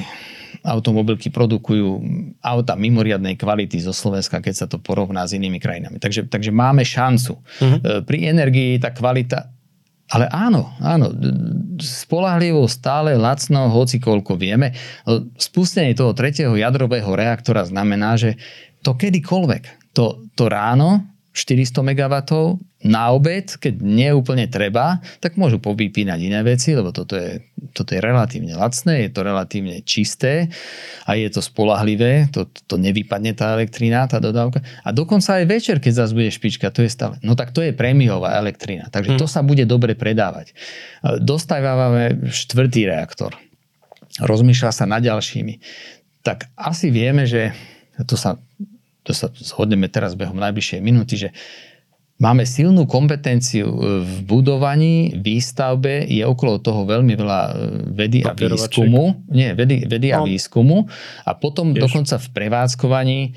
Automobilky produkujú auta mimoriadnej kvality zo Slovenska, keď sa to porovná s inými krajinami. Takže, takže máme šancu. Mm-hmm. Pri energii tá kvalita ale áno, áno, spolahlivo, stále, lacno, hoci koľko vieme. Spustenie toho tretieho jadrového reaktora znamená, že to kedykoľvek, to, to ráno 400 MW, na obed, keď nie úplne treba, tak môžu povypínať iné veci, lebo toto je, toto je relatívne lacné, je to relatívne čisté a je to spolahlivé, to, to nevypadne tá elektrina, tá dodávka. A dokonca aj večer, keď zase bude špička, to je stále, no tak to je prémiová elektrina, takže to hm. sa bude dobre predávať. Dostávame štvrtý reaktor. Rozmýšľa sa nad ďalšími. Tak asi vieme, že to sa, to sa zhodneme teraz behom najbližšej minúty, že Máme silnú kompetenciu e, v budovaní, výstavbe, je okolo toho veľmi veľa e, vedy a výskumu. Nie, vedy, vedy a no. výskumu. A potom dokonca v prevádzkovaní e,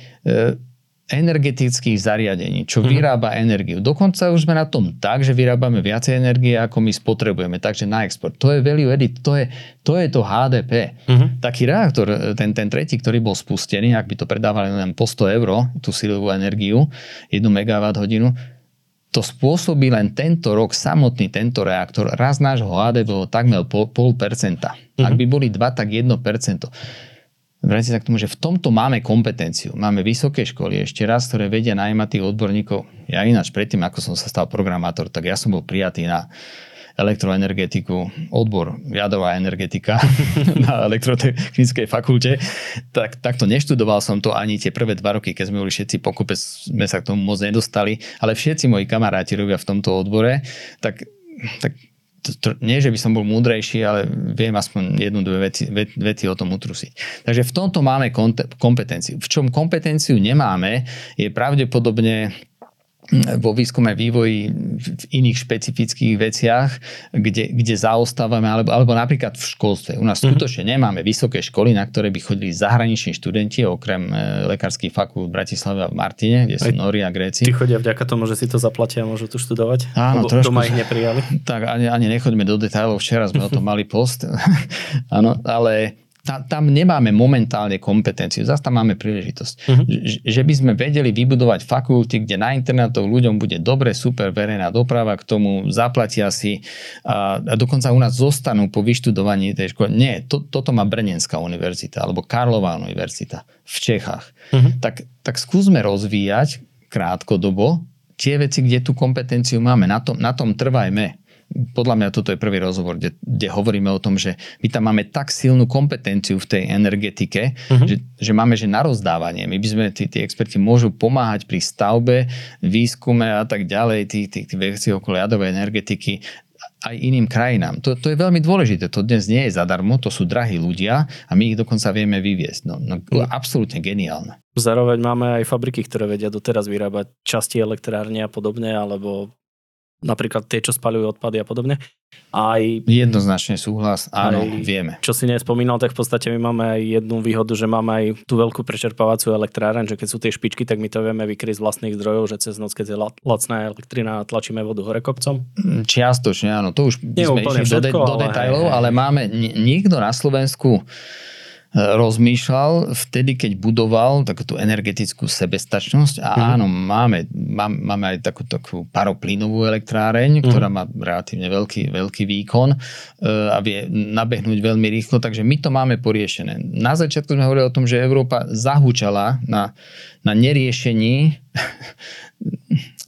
energetických zariadení, čo mhm. vyrába energiu. Dokonca už sme na tom tak, že vyrábame viacej energie, ako my spotrebujeme, takže na export. To je value edit, to je to, je to HDP. Mhm. Taký reaktor, ten, ten tretí, ktorý bol spustený, ak by to predávali len po 100 eur, tú silovú energiu, 1 MWh, hodinu, to spôsobí len tento rok, samotný tento reaktor, raz nášho HDP bolo takmer 0,5%. Mm-hmm. Ak by boli 2, tak 1%. Vrátim sa k tomu, že v tomto máme kompetenciu. Máme vysoké školy, ešte raz, ktoré vedia najmať tých odborníkov. Ja ináč predtým, ako som sa stal programátor, tak ja som bol prijatý na elektroenergetiku, odbor jadrová energetika [LAUGHS] na elektrotechnickej fakulte, tak takto neštudoval som to ani tie prvé dva roky, keď sme boli všetci pokupe, sme sa k tomu moc nedostali, ale všetci moji kamaráti robia v tomto odbore, tak, tak nie, že by som bol múdrejší, ale viem aspoň jednu, dve veci, veci o tom utrusiť. Takže v tomto máme kompetenciu. V čom kompetenciu nemáme, je pravdepodobne vo výskume vývoji v iných špecifických veciach, kde, kde zaostávame, alebo, alebo napríklad v školstve. U nás mm-hmm. skutočne nemáme vysoké školy, na ktoré by chodili zahraniční študenti, okrem e, lekárskych fakult v Bratislave a v Martine, kde sú Nóri a Gréci. Ty chodia vďaka tomu, že si to zaplatia a môžu tu študovať? Áno, trošku. Doma ich neprijali? Tak ani, ani nechoďme do detailov, včera sme o tom mali post. [LAUGHS] Áno, ale ta, tam nemáme momentálne kompetenciu, zase tam máme príležitosť. Uh-huh. Že, že by sme vedeli vybudovať fakulty, kde na internetov ľuďom bude dobre, super verejná doprava, k tomu zaplatia si a, a dokonca u nás zostanú po vyštudovaní tej školy. Nie, to, toto má Brnenská univerzita alebo Karlová univerzita v Čechách. Uh-huh. Tak, tak skúsme rozvíjať krátkodobo tie veci, kde tú kompetenciu máme. Na tom, na tom trvajme podľa mňa toto je prvý rozhovor, kde, kde hovoríme o tom, že my tam máme tak silnú kompetenciu v tej energetike, uh-huh. že, že máme že na rozdávanie. My by sme, tí, tí experti môžu pomáhať pri stavbe, výskume a tak ďalej, tých tí, tí veci okolo jadovej energetiky aj iným krajinám. To, to je veľmi dôležité. To dnes nie je zadarmo, to sú drahí ľudia a my ich dokonca vieme vyviesť. No, no absolútne geniálne. Zároveň máme aj fabriky, ktoré vedia doteraz vyrábať časti elektrárne a podobne, alebo napríklad tie, čo spalujú odpady a podobne. Aj, Jednoznačne súhlas, áno, aj, vieme. Čo si nespomínal, tak v podstate my máme aj jednu výhodu, že máme aj tú veľkú prečerpávaciu elektráreň, že keď sú tie špičky, tak my to vieme vykryť z vlastných zdrojov, že cez noc, keď je lacná elektrina, tlačíme vodu hore kopcom. Mm, čiastočne, áno, to už Nie sme išli všetko, do, de- do detailov, ale, ale máme, nikto na Slovensku rozmýšľal vtedy, keď budoval takúto energetickú sebestačnosť a mm. áno, máme, máme aj takú, takú paroplynovú elektráreň, mm. ktorá má relatívne veľký, veľký výkon e, a vie nabehnúť veľmi rýchlo, takže my to máme poriešené. Na začiatku sme hovorili o tom, že Európa zahúčala na, na neriešení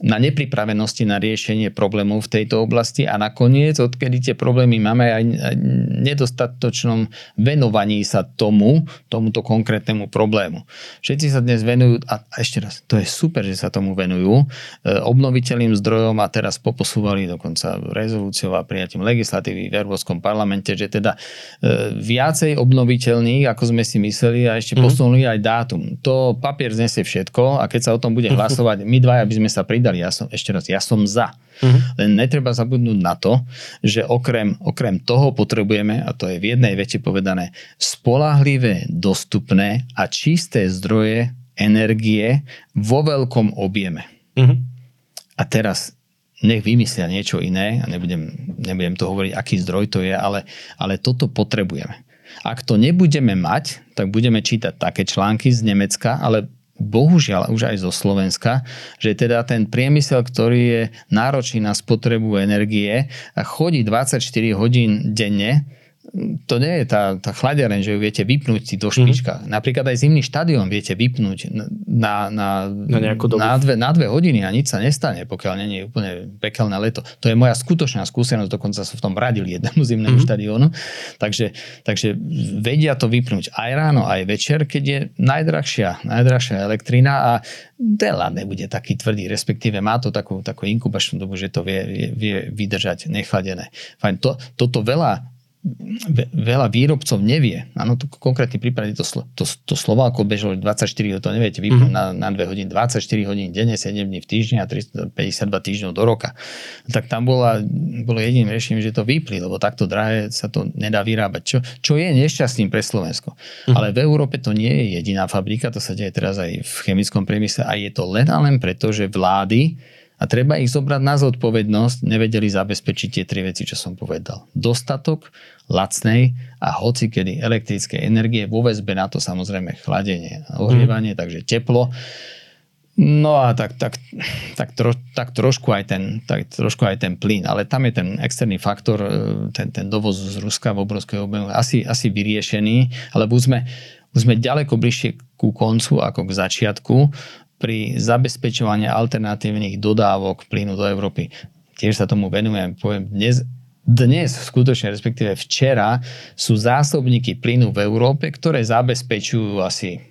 na nepripravenosti na riešenie problémov v tejto oblasti a nakoniec, odkedy tie problémy máme aj nedostatočnom venovaní sa tomu, tomuto konkrétnemu problému. Všetci sa dnes venujú, a ešte raz, to je super, že sa tomu venujú, e, obnoviteľným zdrojom a teraz poposúvali dokonca rezolúciou a prijatím legislatívy v Európskom parlamente, že teda e, viacej obnoviteľných, ako sme si mysleli a ešte mhm. posunuli aj dátum. To papier znesie všetko a keď sa o tom bude hlasovať. My dvaja by sme sa pridali. Ja som, ešte raz, ja som za. Uh-huh. Len netreba zabudnúť na to, že okrem, okrem toho potrebujeme, a to je v jednej vete povedané, spolahlivé, dostupné a čisté zdroje energie vo veľkom objeme. Uh-huh. A teraz nech vymyslia niečo iné, a nebudem, nebudem to hovoriť, aký zdroj to je, ale, ale toto potrebujeme. Ak to nebudeme mať, tak budeme čítať také články z Nemecka, ale bohužiaľ už aj zo Slovenska, že teda ten priemysel, ktorý je náročný na spotrebu energie a chodí 24 hodín denne, to nie je tá, tá chladiareň, že ju viete vypnúť si do špička. Mm-hmm. Napríklad aj zimný štadión viete vypnúť na, na, na, na, dve, na dve hodiny a nič sa nestane, pokiaľ nie je úplne pekelné leto. To je moja skutočná skúsenosť, dokonca sa v tom radil jednému zimnému mm-hmm. štadiónu. Takže, takže vedia to vypnúť aj ráno, aj večer, keď je najdrahšia, najdrahšia elektrina a veľa nebude taký tvrdý, respektíve má to takú, takú inkubačnú dobu, že to vie, vie, vie vydržať nechladené. Fajn, to, toto veľa veľa výrobcov nevie. Áno, to konkrétny prípad je to, to, to Slováko bežalo 24 to neviete vypnúť mm-hmm. na, na 2 hodiny, 24 hodín denne, 7 dní v týždni a 352 týždňov do roka. Tak tam bola, bolo jediným riešením, že to vypli, lebo takto drahé sa to nedá vyrábať. Čo, čo je nešťastným pre Slovensko. Mm-hmm. Ale v Európe to nie je jediná fabrika, to sa deje teraz aj v chemickom priemysle a je to len a len preto, že vlády a treba ich zobrať na zodpovednosť, nevedeli zabezpečiť tie tri veci, čo som povedal. Dostatok lacnej a hoci kedy elektrickej energie, vo väzbe na to samozrejme chladenie a ohrievanie, mm. takže teplo. No a tak, tak, tak, tro, tak, trošku aj ten, tak trošku aj ten plyn, ale tam je ten externý faktor, e, ten, ten dovoz z Ruska v obrovskej objemu asi, asi vyriešený, ale už sme, už sme ďaleko bližšie ku koncu ako k začiatku pri zabezpečovaní alternatívnych dodávok plynu do Európy. Tiež sa tomu venujem. Poviem, dnes, dnes, skutočne, respektíve včera, sú zásobníky plynu v Európe, ktoré zabezpečujú asi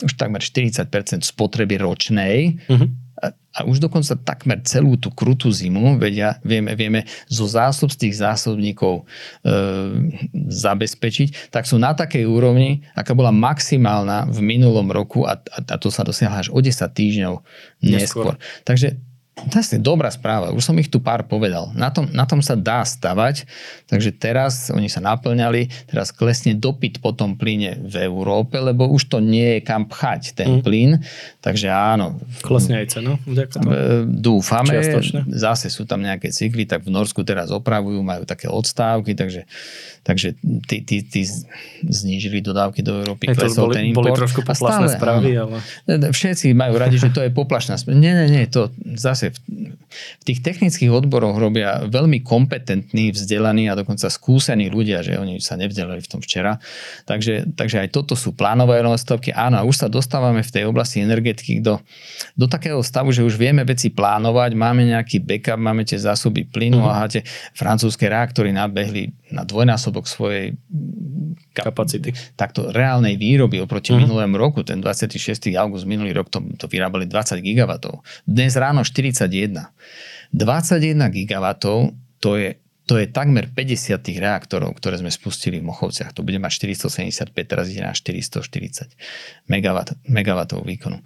už takmer 40% spotreby ročnej. Uh-huh a už dokonca takmer celú tú krutú zimu vedia, vieme, vieme zo zásob z tých zásobníkov e, zabezpečiť, tak sú na takej úrovni, aká bola maximálna v minulom roku a, a, a to sa dosiahla až o 10 týždňov neskôr. neskôr. Takže to je dobrá správa, už som ich tu pár povedal. Na tom, na tom sa dá stavať, takže teraz oni sa naplňali, teraz klesne dopyt po tom plyne v Európe, lebo už to nie je kam pchať ten mm. plyn, takže áno. Klesne aj cena? E, dúfame, Čiastočne. zase sú tam nejaké cykly, tak v Norsku teraz opravujú, majú také odstávky, takže takže tí, tí, tí znížili dodávky do Európy, klesol boli, ten import. Boli trošku poplašné správy, ale... Všetci majú radi, že to je poplašná správa. Nie, nie, nie, to zase v, v tých technických odboroch robia veľmi kompetentní, vzdelaní a dokonca skúsení ľudia, že oni sa nevzdelali v tom včera. Takže, takže aj toto sú plánové stavky. Áno, a už sa dostávame v tej oblasti energetiky do, do takého stavu, že už vieme veci plánovať, máme nejaký backup, máme tie zásoby plynu mm-hmm. a tie francúzske reaktory nabehli na dvojnásobok svojej kapacity. Takto reálnej výroby oproti uh-huh. minulému roku, ten 26. august minulý rok to, to vyrábali 20 gigawatov. Dnes ráno 41. 21 gigawatov to je to je takmer 50 tých reaktorov, ktoré sme spustili v Mochovciach. To bude mať 475, teraz ide na 440 megawatov výkonu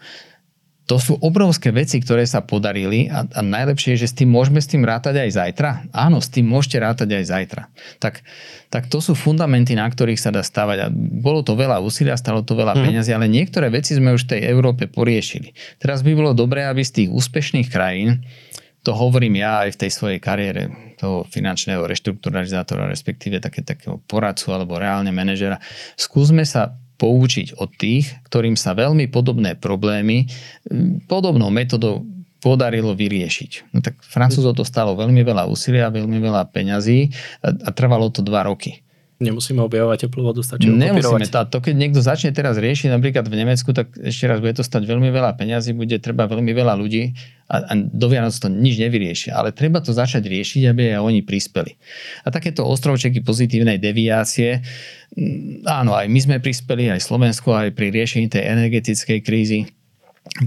to sú obrovské veci, ktoré sa podarili a, a najlepšie je, že s tým môžeme s tým rátať aj zajtra. Áno, s tým môžete rátať aj zajtra. Tak, tak to sú fundamenty, na ktorých sa dá stavať. A bolo to veľa úsilia, stalo to veľa mm. peňazí, ale niektoré veci sme už v tej Európe poriešili. Teraz by bolo dobré, aby z tých úspešných krajín, to hovorím ja aj v tej svojej kariére toho finančného reštrukturalizátora, respektíve také, takého poradcu alebo reálne manažera, skúsme sa poučiť od tých, ktorým sa veľmi podobné problémy podobnou metodou podarilo vyriešiť. No tak Francúzov to stalo veľmi veľa úsilia, veľmi veľa peňazí a, a trvalo to dva roky. Nemusíme objavovať teplú vodu, stačí Nemusíme. Tá, to, keď niekto začne teraz riešiť napríklad v Nemecku, tak ešte raz bude to stať veľmi veľa peňazí, bude treba veľmi veľa ľudí a, a do Vianoc to nič nevyriešia. Ale treba to začať riešiť, aby aj oni prispeli. A takéto ostrovčeky pozitívnej deviácie, mm, áno, aj my sme prispeli, aj Slovensko, aj pri riešení tej energetickej krízy.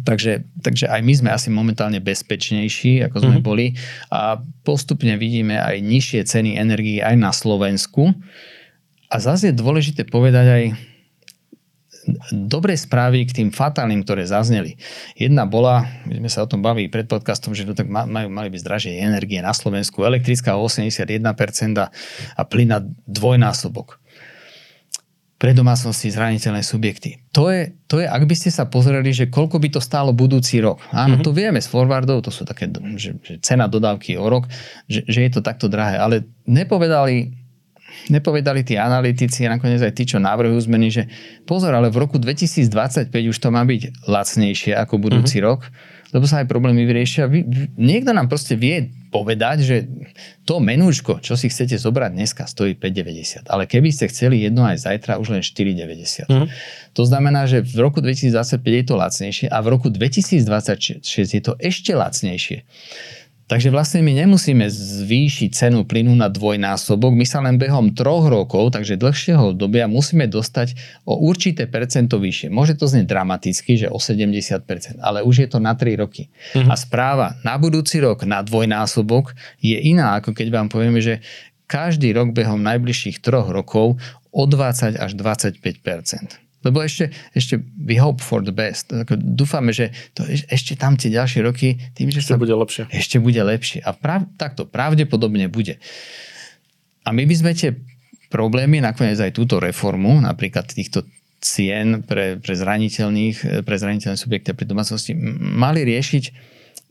Takže, takže aj my sme asi momentálne bezpečnejší, ako sme mm-hmm. boli a postupne vidíme aj nižšie ceny energii aj na Slovensku a zase je dôležité povedať aj, dobré správy k tým fatálnym, ktoré zazneli. Jedna bola, my sme sa o tom bavili pred podcastom, že tak majú, mali byť zdražšie energie na Slovensku, elektrická o 81% a plyn na dvojnásobok pre domácnosti zraniteľné subjekty. To je, to je, ak by ste sa pozreli, že koľko by to stálo budúci rok. Áno, mm-hmm. to vieme z forwardov, to sú také, že, že cena dodávky o rok, že, že je to takto drahé, ale nepovedali nepovedali tí analytici a nakoniec aj tí, čo navrhujú zmeny, že pozor, ale v roku 2025 už to má byť lacnejšie ako budúci mm-hmm. rok, lebo sa aj problémy vyriešia. Niekto nám proste vie povedať, že to menúčko, čo si chcete zobrať dneska, stojí 5,90. Ale keby ste chceli jedno aj zajtra, už len 4,90. Mm. To znamená, že v roku 2025 je to lacnejšie a v roku 2026 je to ešte lacnejšie. Takže vlastne my nemusíme zvýšiť cenu plynu na dvojnásobok, my sa len behom troch rokov, takže dlhšieho dobia musíme dostať o určité percento vyššie. Môže to znieť dramaticky, že o 70%, ale už je to na 3 roky. Mhm. A správa na budúci rok na dvojnásobok je iná, ako keď vám povieme, že každý rok behom najbližších troch rokov o 20 až 25%. Lebo ešte, ešte we hope for the best. Dúfame, že to ešte tam tie ďalšie roky, tým, že ešte sa bude lepšie. Ešte bude lepšie. A prav, takto pravdepodobne bude. A my by sme tie problémy, nakoniec aj túto reformu, napríklad týchto cien pre, pre zraniteľných, pre zraniteľné subjekty a pre domácnosti, mali riešiť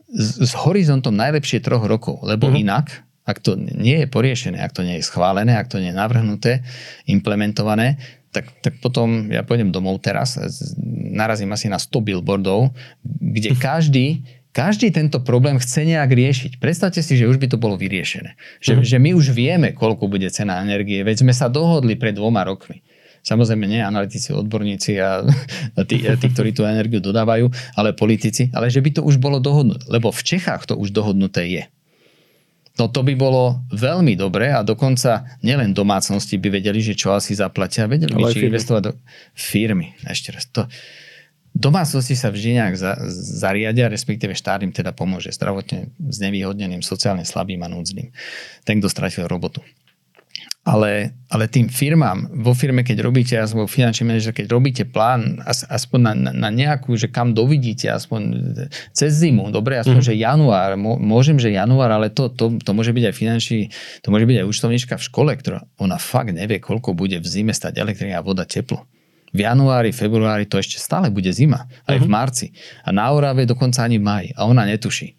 s, s horizontom najlepšie troch rokov. Lebo mm-hmm. inak, ak to nie je poriešené, ak to nie je schválené, ak to nie je navrhnuté, implementované, tak, tak potom ja pôjdem domov teraz, narazím asi na 100 billboardov, kde každý každý tento problém chce nejak riešiť. Predstavte si, že už by to bolo vyriešené. Že, mm. že my už vieme, koľko bude cena energie, veď sme sa dohodli pred dvoma rokmi. Samozrejme nie analytici, odborníci a, a tí, a tí, ktorí tú energiu dodávajú, ale politici, ale že by to už bolo dohodnuté. Lebo v Čechách to už dohodnuté je. No to by bolo veľmi dobré a dokonca nielen domácnosti by vedeli, že čo asi zaplatia, vedeli by, či investovať do firmy. Ešte raz, to, domácnosti sa vždy nejak za, zariadia, respektíve štát im teda pomôže zdravotne znevýhodneným, sociálne slabým a núdznym. Ten, kto stratil robotu. Ale, ale tým firmám, vo firme, keď robíte, aspoň finančný manažer, keď robíte plán, aspoň na, na nejakú, že kam dovidíte, aspoň cez zimu, dobre, aspoň, mm. že január, môžem, že január, ale to, to, to môže byť aj finančný, to môže byť aj účtovníčka v škole, ktorá, ona fakt nevie, koľko bude v zime stať elektrina voda teplo. V januári, februári to ešte stále bude zima, aj mm-hmm. v mhm. marci. A na Orave dokonca ani v maji. A ona netuší.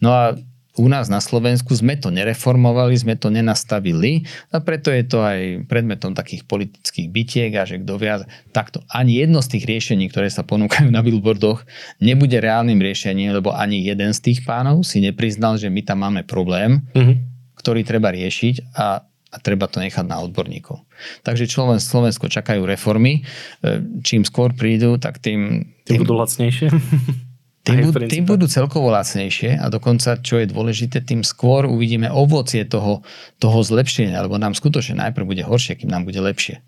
No a u nás na Slovensku sme to nereformovali, sme to nenastavili a preto je to aj predmetom takých politických bitiek a že kto viac, takto ani jedno z tých riešení, ktoré sa ponúkajú na billboardoch, nebude reálnym riešením, lebo ani jeden z tých pánov si nepriznal, že my tam máme problém, mm-hmm. ktorý treba riešiť a a treba to nechať na odborníkov. Takže Slovensko čakajú reformy. E, čím skôr prídu, tak tým... Tým, tým budú lacnejšie. [LAUGHS] Tým, budú, tým budú celkovo lacnejšie a dokonca, čo je dôležité, tým skôr uvidíme ovocie toho, toho zlepšenia, lebo nám skutočne najprv bude horšie, kým nám bude lepšie.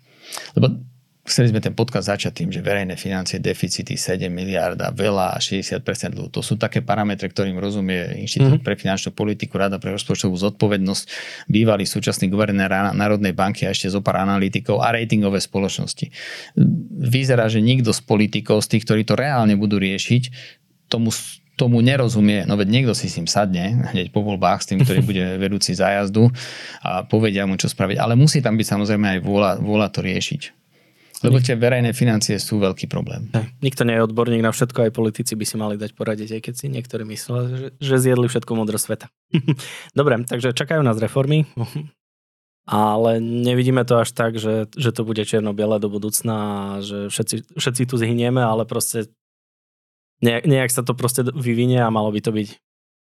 Lebo chceli sme ten podcast začať tým, že verejné financie, deficity 7 miliard a veľa a 60% dlhu. To sú také parametre, ktorým rozumie Inštitút mm-hmm. pre finančnú politiku, Rada pre rozpočtovú zodpovednosť, bývalý súčasný guvernér Národnej banky a ešte zo pár analytikov a ratingové spoločnosti. Vyzerá, že nikto z politikov, z tých, ktorí to reálne budú riešiť, tomu, tomu nerozumie, no veď niekto si s tým sadne hneď po voľbách s tým, ktorý [LAUGHS] bude vedúci zájazdu a povedia mu, čo spraviť. Ale musí tam byť samozrejme aj vôľa, vôľa to riešiť. Lebo tie verejné financie sú veľký problém. Nikto nie je odborník na všetko, aj politici by si mali dať poradiť, aj keď si niektorí mysleli, že, že zjedli všetko modro sveta. [LAUGHS] Dobre, takže čakajú nás reformy, [LAUGHS] ale nevidíme to až tak, že, že to bude čierno-biele do budúcna že všetci, všetci tu zhynieme, ale proste nejak, nejak sa to proste vyvinie a malo by to byť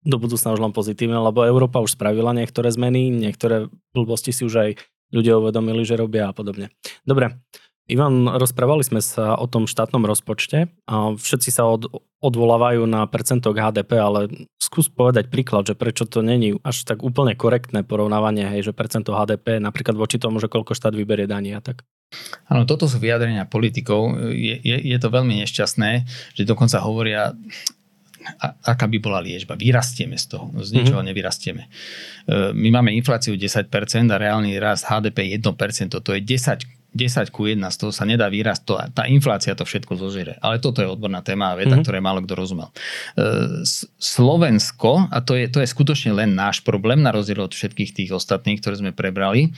do budúcna už len pozitívne, lebo Európa už spravila niektoré zmeny, niektoré blbosti si už aj ľudia uvedomili, že robia a podobne. Dobre, Ivan, rozprávali sme sa o tom štátnom rozpočte a všetci sa od, odvolávajú na percento HDP, ale skús povedať príklad, že prečo to není až tak úplne korektné porovnávanie, hej, že percento HDP napríklad voči tomu, že koľko štát vyberie daní a tak. Áno, toto sú vyjadrenia politikov. Je, je, je to veľmi nešťastné, že dokonca hovoria, a, aká by bola liečba. Vyrastieme z toho, z ničoho mm-hmm. nevyrastieme. E, my máme infláciu 10% a reálny rast HDP 1%, to je 10 10 ku 1, z toho sa nedá výraz, to, tá inflácia to všetko zožere. Ale toto je odborná téma a veda, mm-hmm. ktoré málo kto rozumel. E, Slovensko, a to je, to je skutočne len náš problém, na rozdiel od všetkých tých ostatných, ktoré sme prebrali,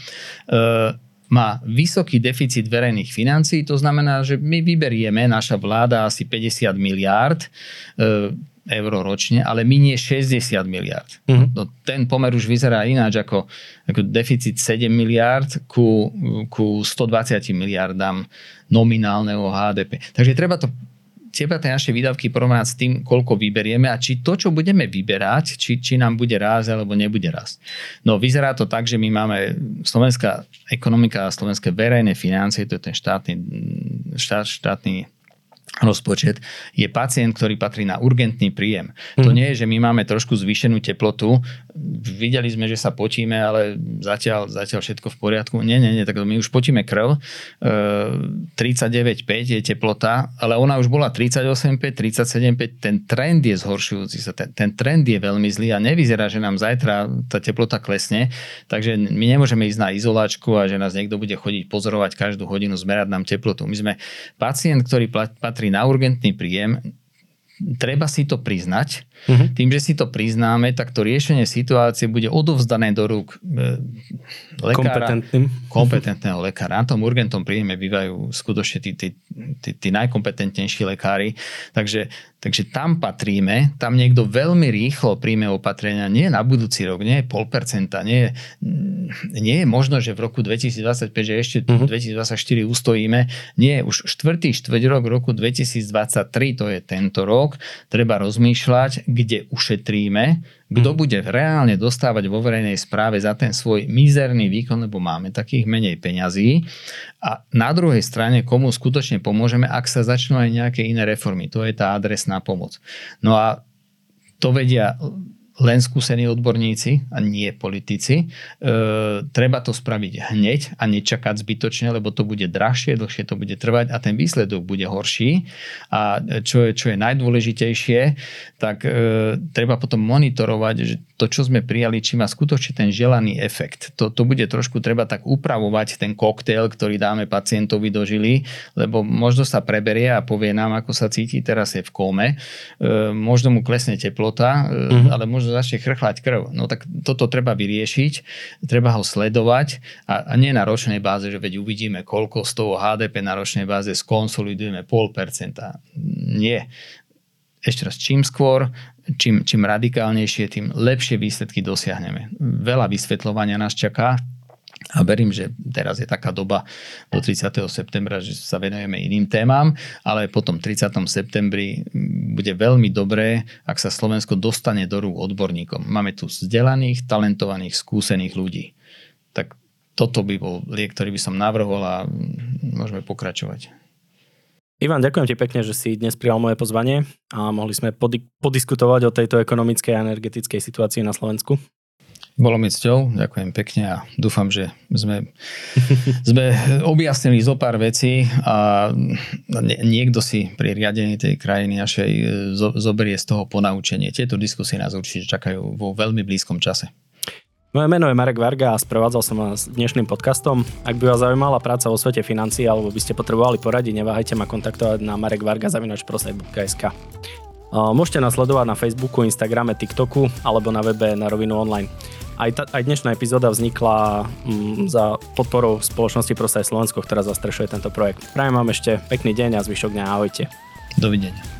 e, má vysoký deficit verejných financií, to znamená, že my vyberieme, naša vláda asi 50 miliárd e, eur ročne, ale minie 60 miliard. Uh-huh. No, ten pomer už vyzerá ináč ako, ako deficit 7 miliard ku, ku 120 miliardám nominálneho HDP. Takže treba to treba tie naše výdavky porovnať s tým, koľko vyberieme a či to, čo budeme vyberať, či, či nám bude rásť alebo nebude rásť. No vyzerá to tak, že my máme slovenská ekonomika a slovenské verejné financie, to je ten štátny, štát, štátny rozpočet, je pacient, ktorý patrí na urgentný príjem. To mhm. nie je, že my máme trošku zvýšenú teplotu, videli sme, že sa potíme, ale zatiaľ, zatiaľ všetko v poriadku. Nie, nie, nie, tak my už potíme krv, e, 39,5 je teplota, ale ona už bola 38,5, 37,5, ten trend je zhoršujúci sa, ten, ten trend je veľmi zlý a nevyzerá, že nám zajtra tá teplota klesne, takže my nemôžeme ísť na izoláčku a že nás niekto bude chodiť pozorovať každú hodinu, zmerať nám teplotu. My sme pacient, ktorý patrí na urgentný príjem, treba si to priznať. Uh-huh. Tým, že si to priznáme, tak to riešenie situácie bude odovzdané do rúk e, lekára, kompetentného lekára. Na tom urgentnom príjme bývajú skutočne tí, tí, tí, tí najkompetentnejší lekári. Takže, takže tam patríme, tam niekto veľmi rýchlo príjme opatrenia, nie na budúci rok, nie je pol percenta, nie, nie je možno, že v roku 2025, že ešte uh-huh. Mhm. 2024 ustojíme. Nie, už štvrtý štvrť rok roku 2023, to je tento rok, treba rozmýšľať, kde ušetríme, kto mhm. bude reálne dostávať vo verejnej správe za ten svoj mizerný výkon, lebo máme takých menej peňazí. A na druhej strane, komu skutočne pomôžeme, ak sa začnú aj nejaké iné reformy. To je tá adresná pomoc. No a to vedia len skúsení odborníci a nie politici. E, treba to spraviť hneď a nečakať zbytočne, lebo to bude drahšie, dlhšie to bude trvať a ten výsledok bude horší. A čo je, čo je najdôležitejšie, tak e, treba potom monitorovať, že to, čo sme prijali, či má skutočne ten želaný efekt. To, to bude trošku treba tak upravovať ten koktail, ktorý dáme pacientovi do žily, lebo možno sa preberie a povie nám, ako sa cíti, teraz je v kóme. E, možno mu klesne teplota, e, uh-huh. ale možno začne chrchlať krv. No tak toto treba vyriešiť, treba ho sledovať a, a nie na ročnej báze, že veď uvidíme, koľko z toho HDP na ročnej báze skonsolidujeme pol percenta. Nie. Ešte raz, čím skôr, čím, čím radikálnejšie, tým lepšie výsledky dosiahneme. Veľa vysvetľovania nás čaká, a verím, že teraz je taká doba do 30. septembra, že sa venujeme iným témam, ale potom 30. septembri bude veľmi dobré, ak sa Slovensko dostane do rúk odborníkom. Máme tu vzdelaných, talentovaných, skúsených ľudí. Tak toto by bol liek, ktorý by som navrhol a môžeme pokračovať. Ivan, ďakujem ti pekne, že si dnes prijal moje pozvanie a mohli sme podi- podiskutovať o tejto ekonomickej a energetickej situácii na Slovensku. Bolo mi cťou, ďakujem pekne a dúfam, že sme, [LAUGHS] sme objasnili zo pár vecí a niekto si pri riadení tej krajiny našej e, zoberie z toho ponaučenie. Tieto diskusie nás určite čakajú vo veľmi blízkom čase. Moje meno je Marek Varga a sprevádzal som vás dnešným podcastom. Ak by vás zaujímala práca vo svete financií alebo by ste potrebovali poradiť, neváhajte ma kontaktovať na marekvarga.prosaj.sk Môžete nás sledovať na Facebooku, Instagrame, TikToku alebo na webe na rovinu online. Aj, ta, aj dnešná epizóda vznikla mm, za podporou spoločnosti Prostaj Slovensko, ktorá zastrešuje tento projekt. Prajem vám ešte pekný deň a zvyšok dňa. Ahojte. Dovidenia.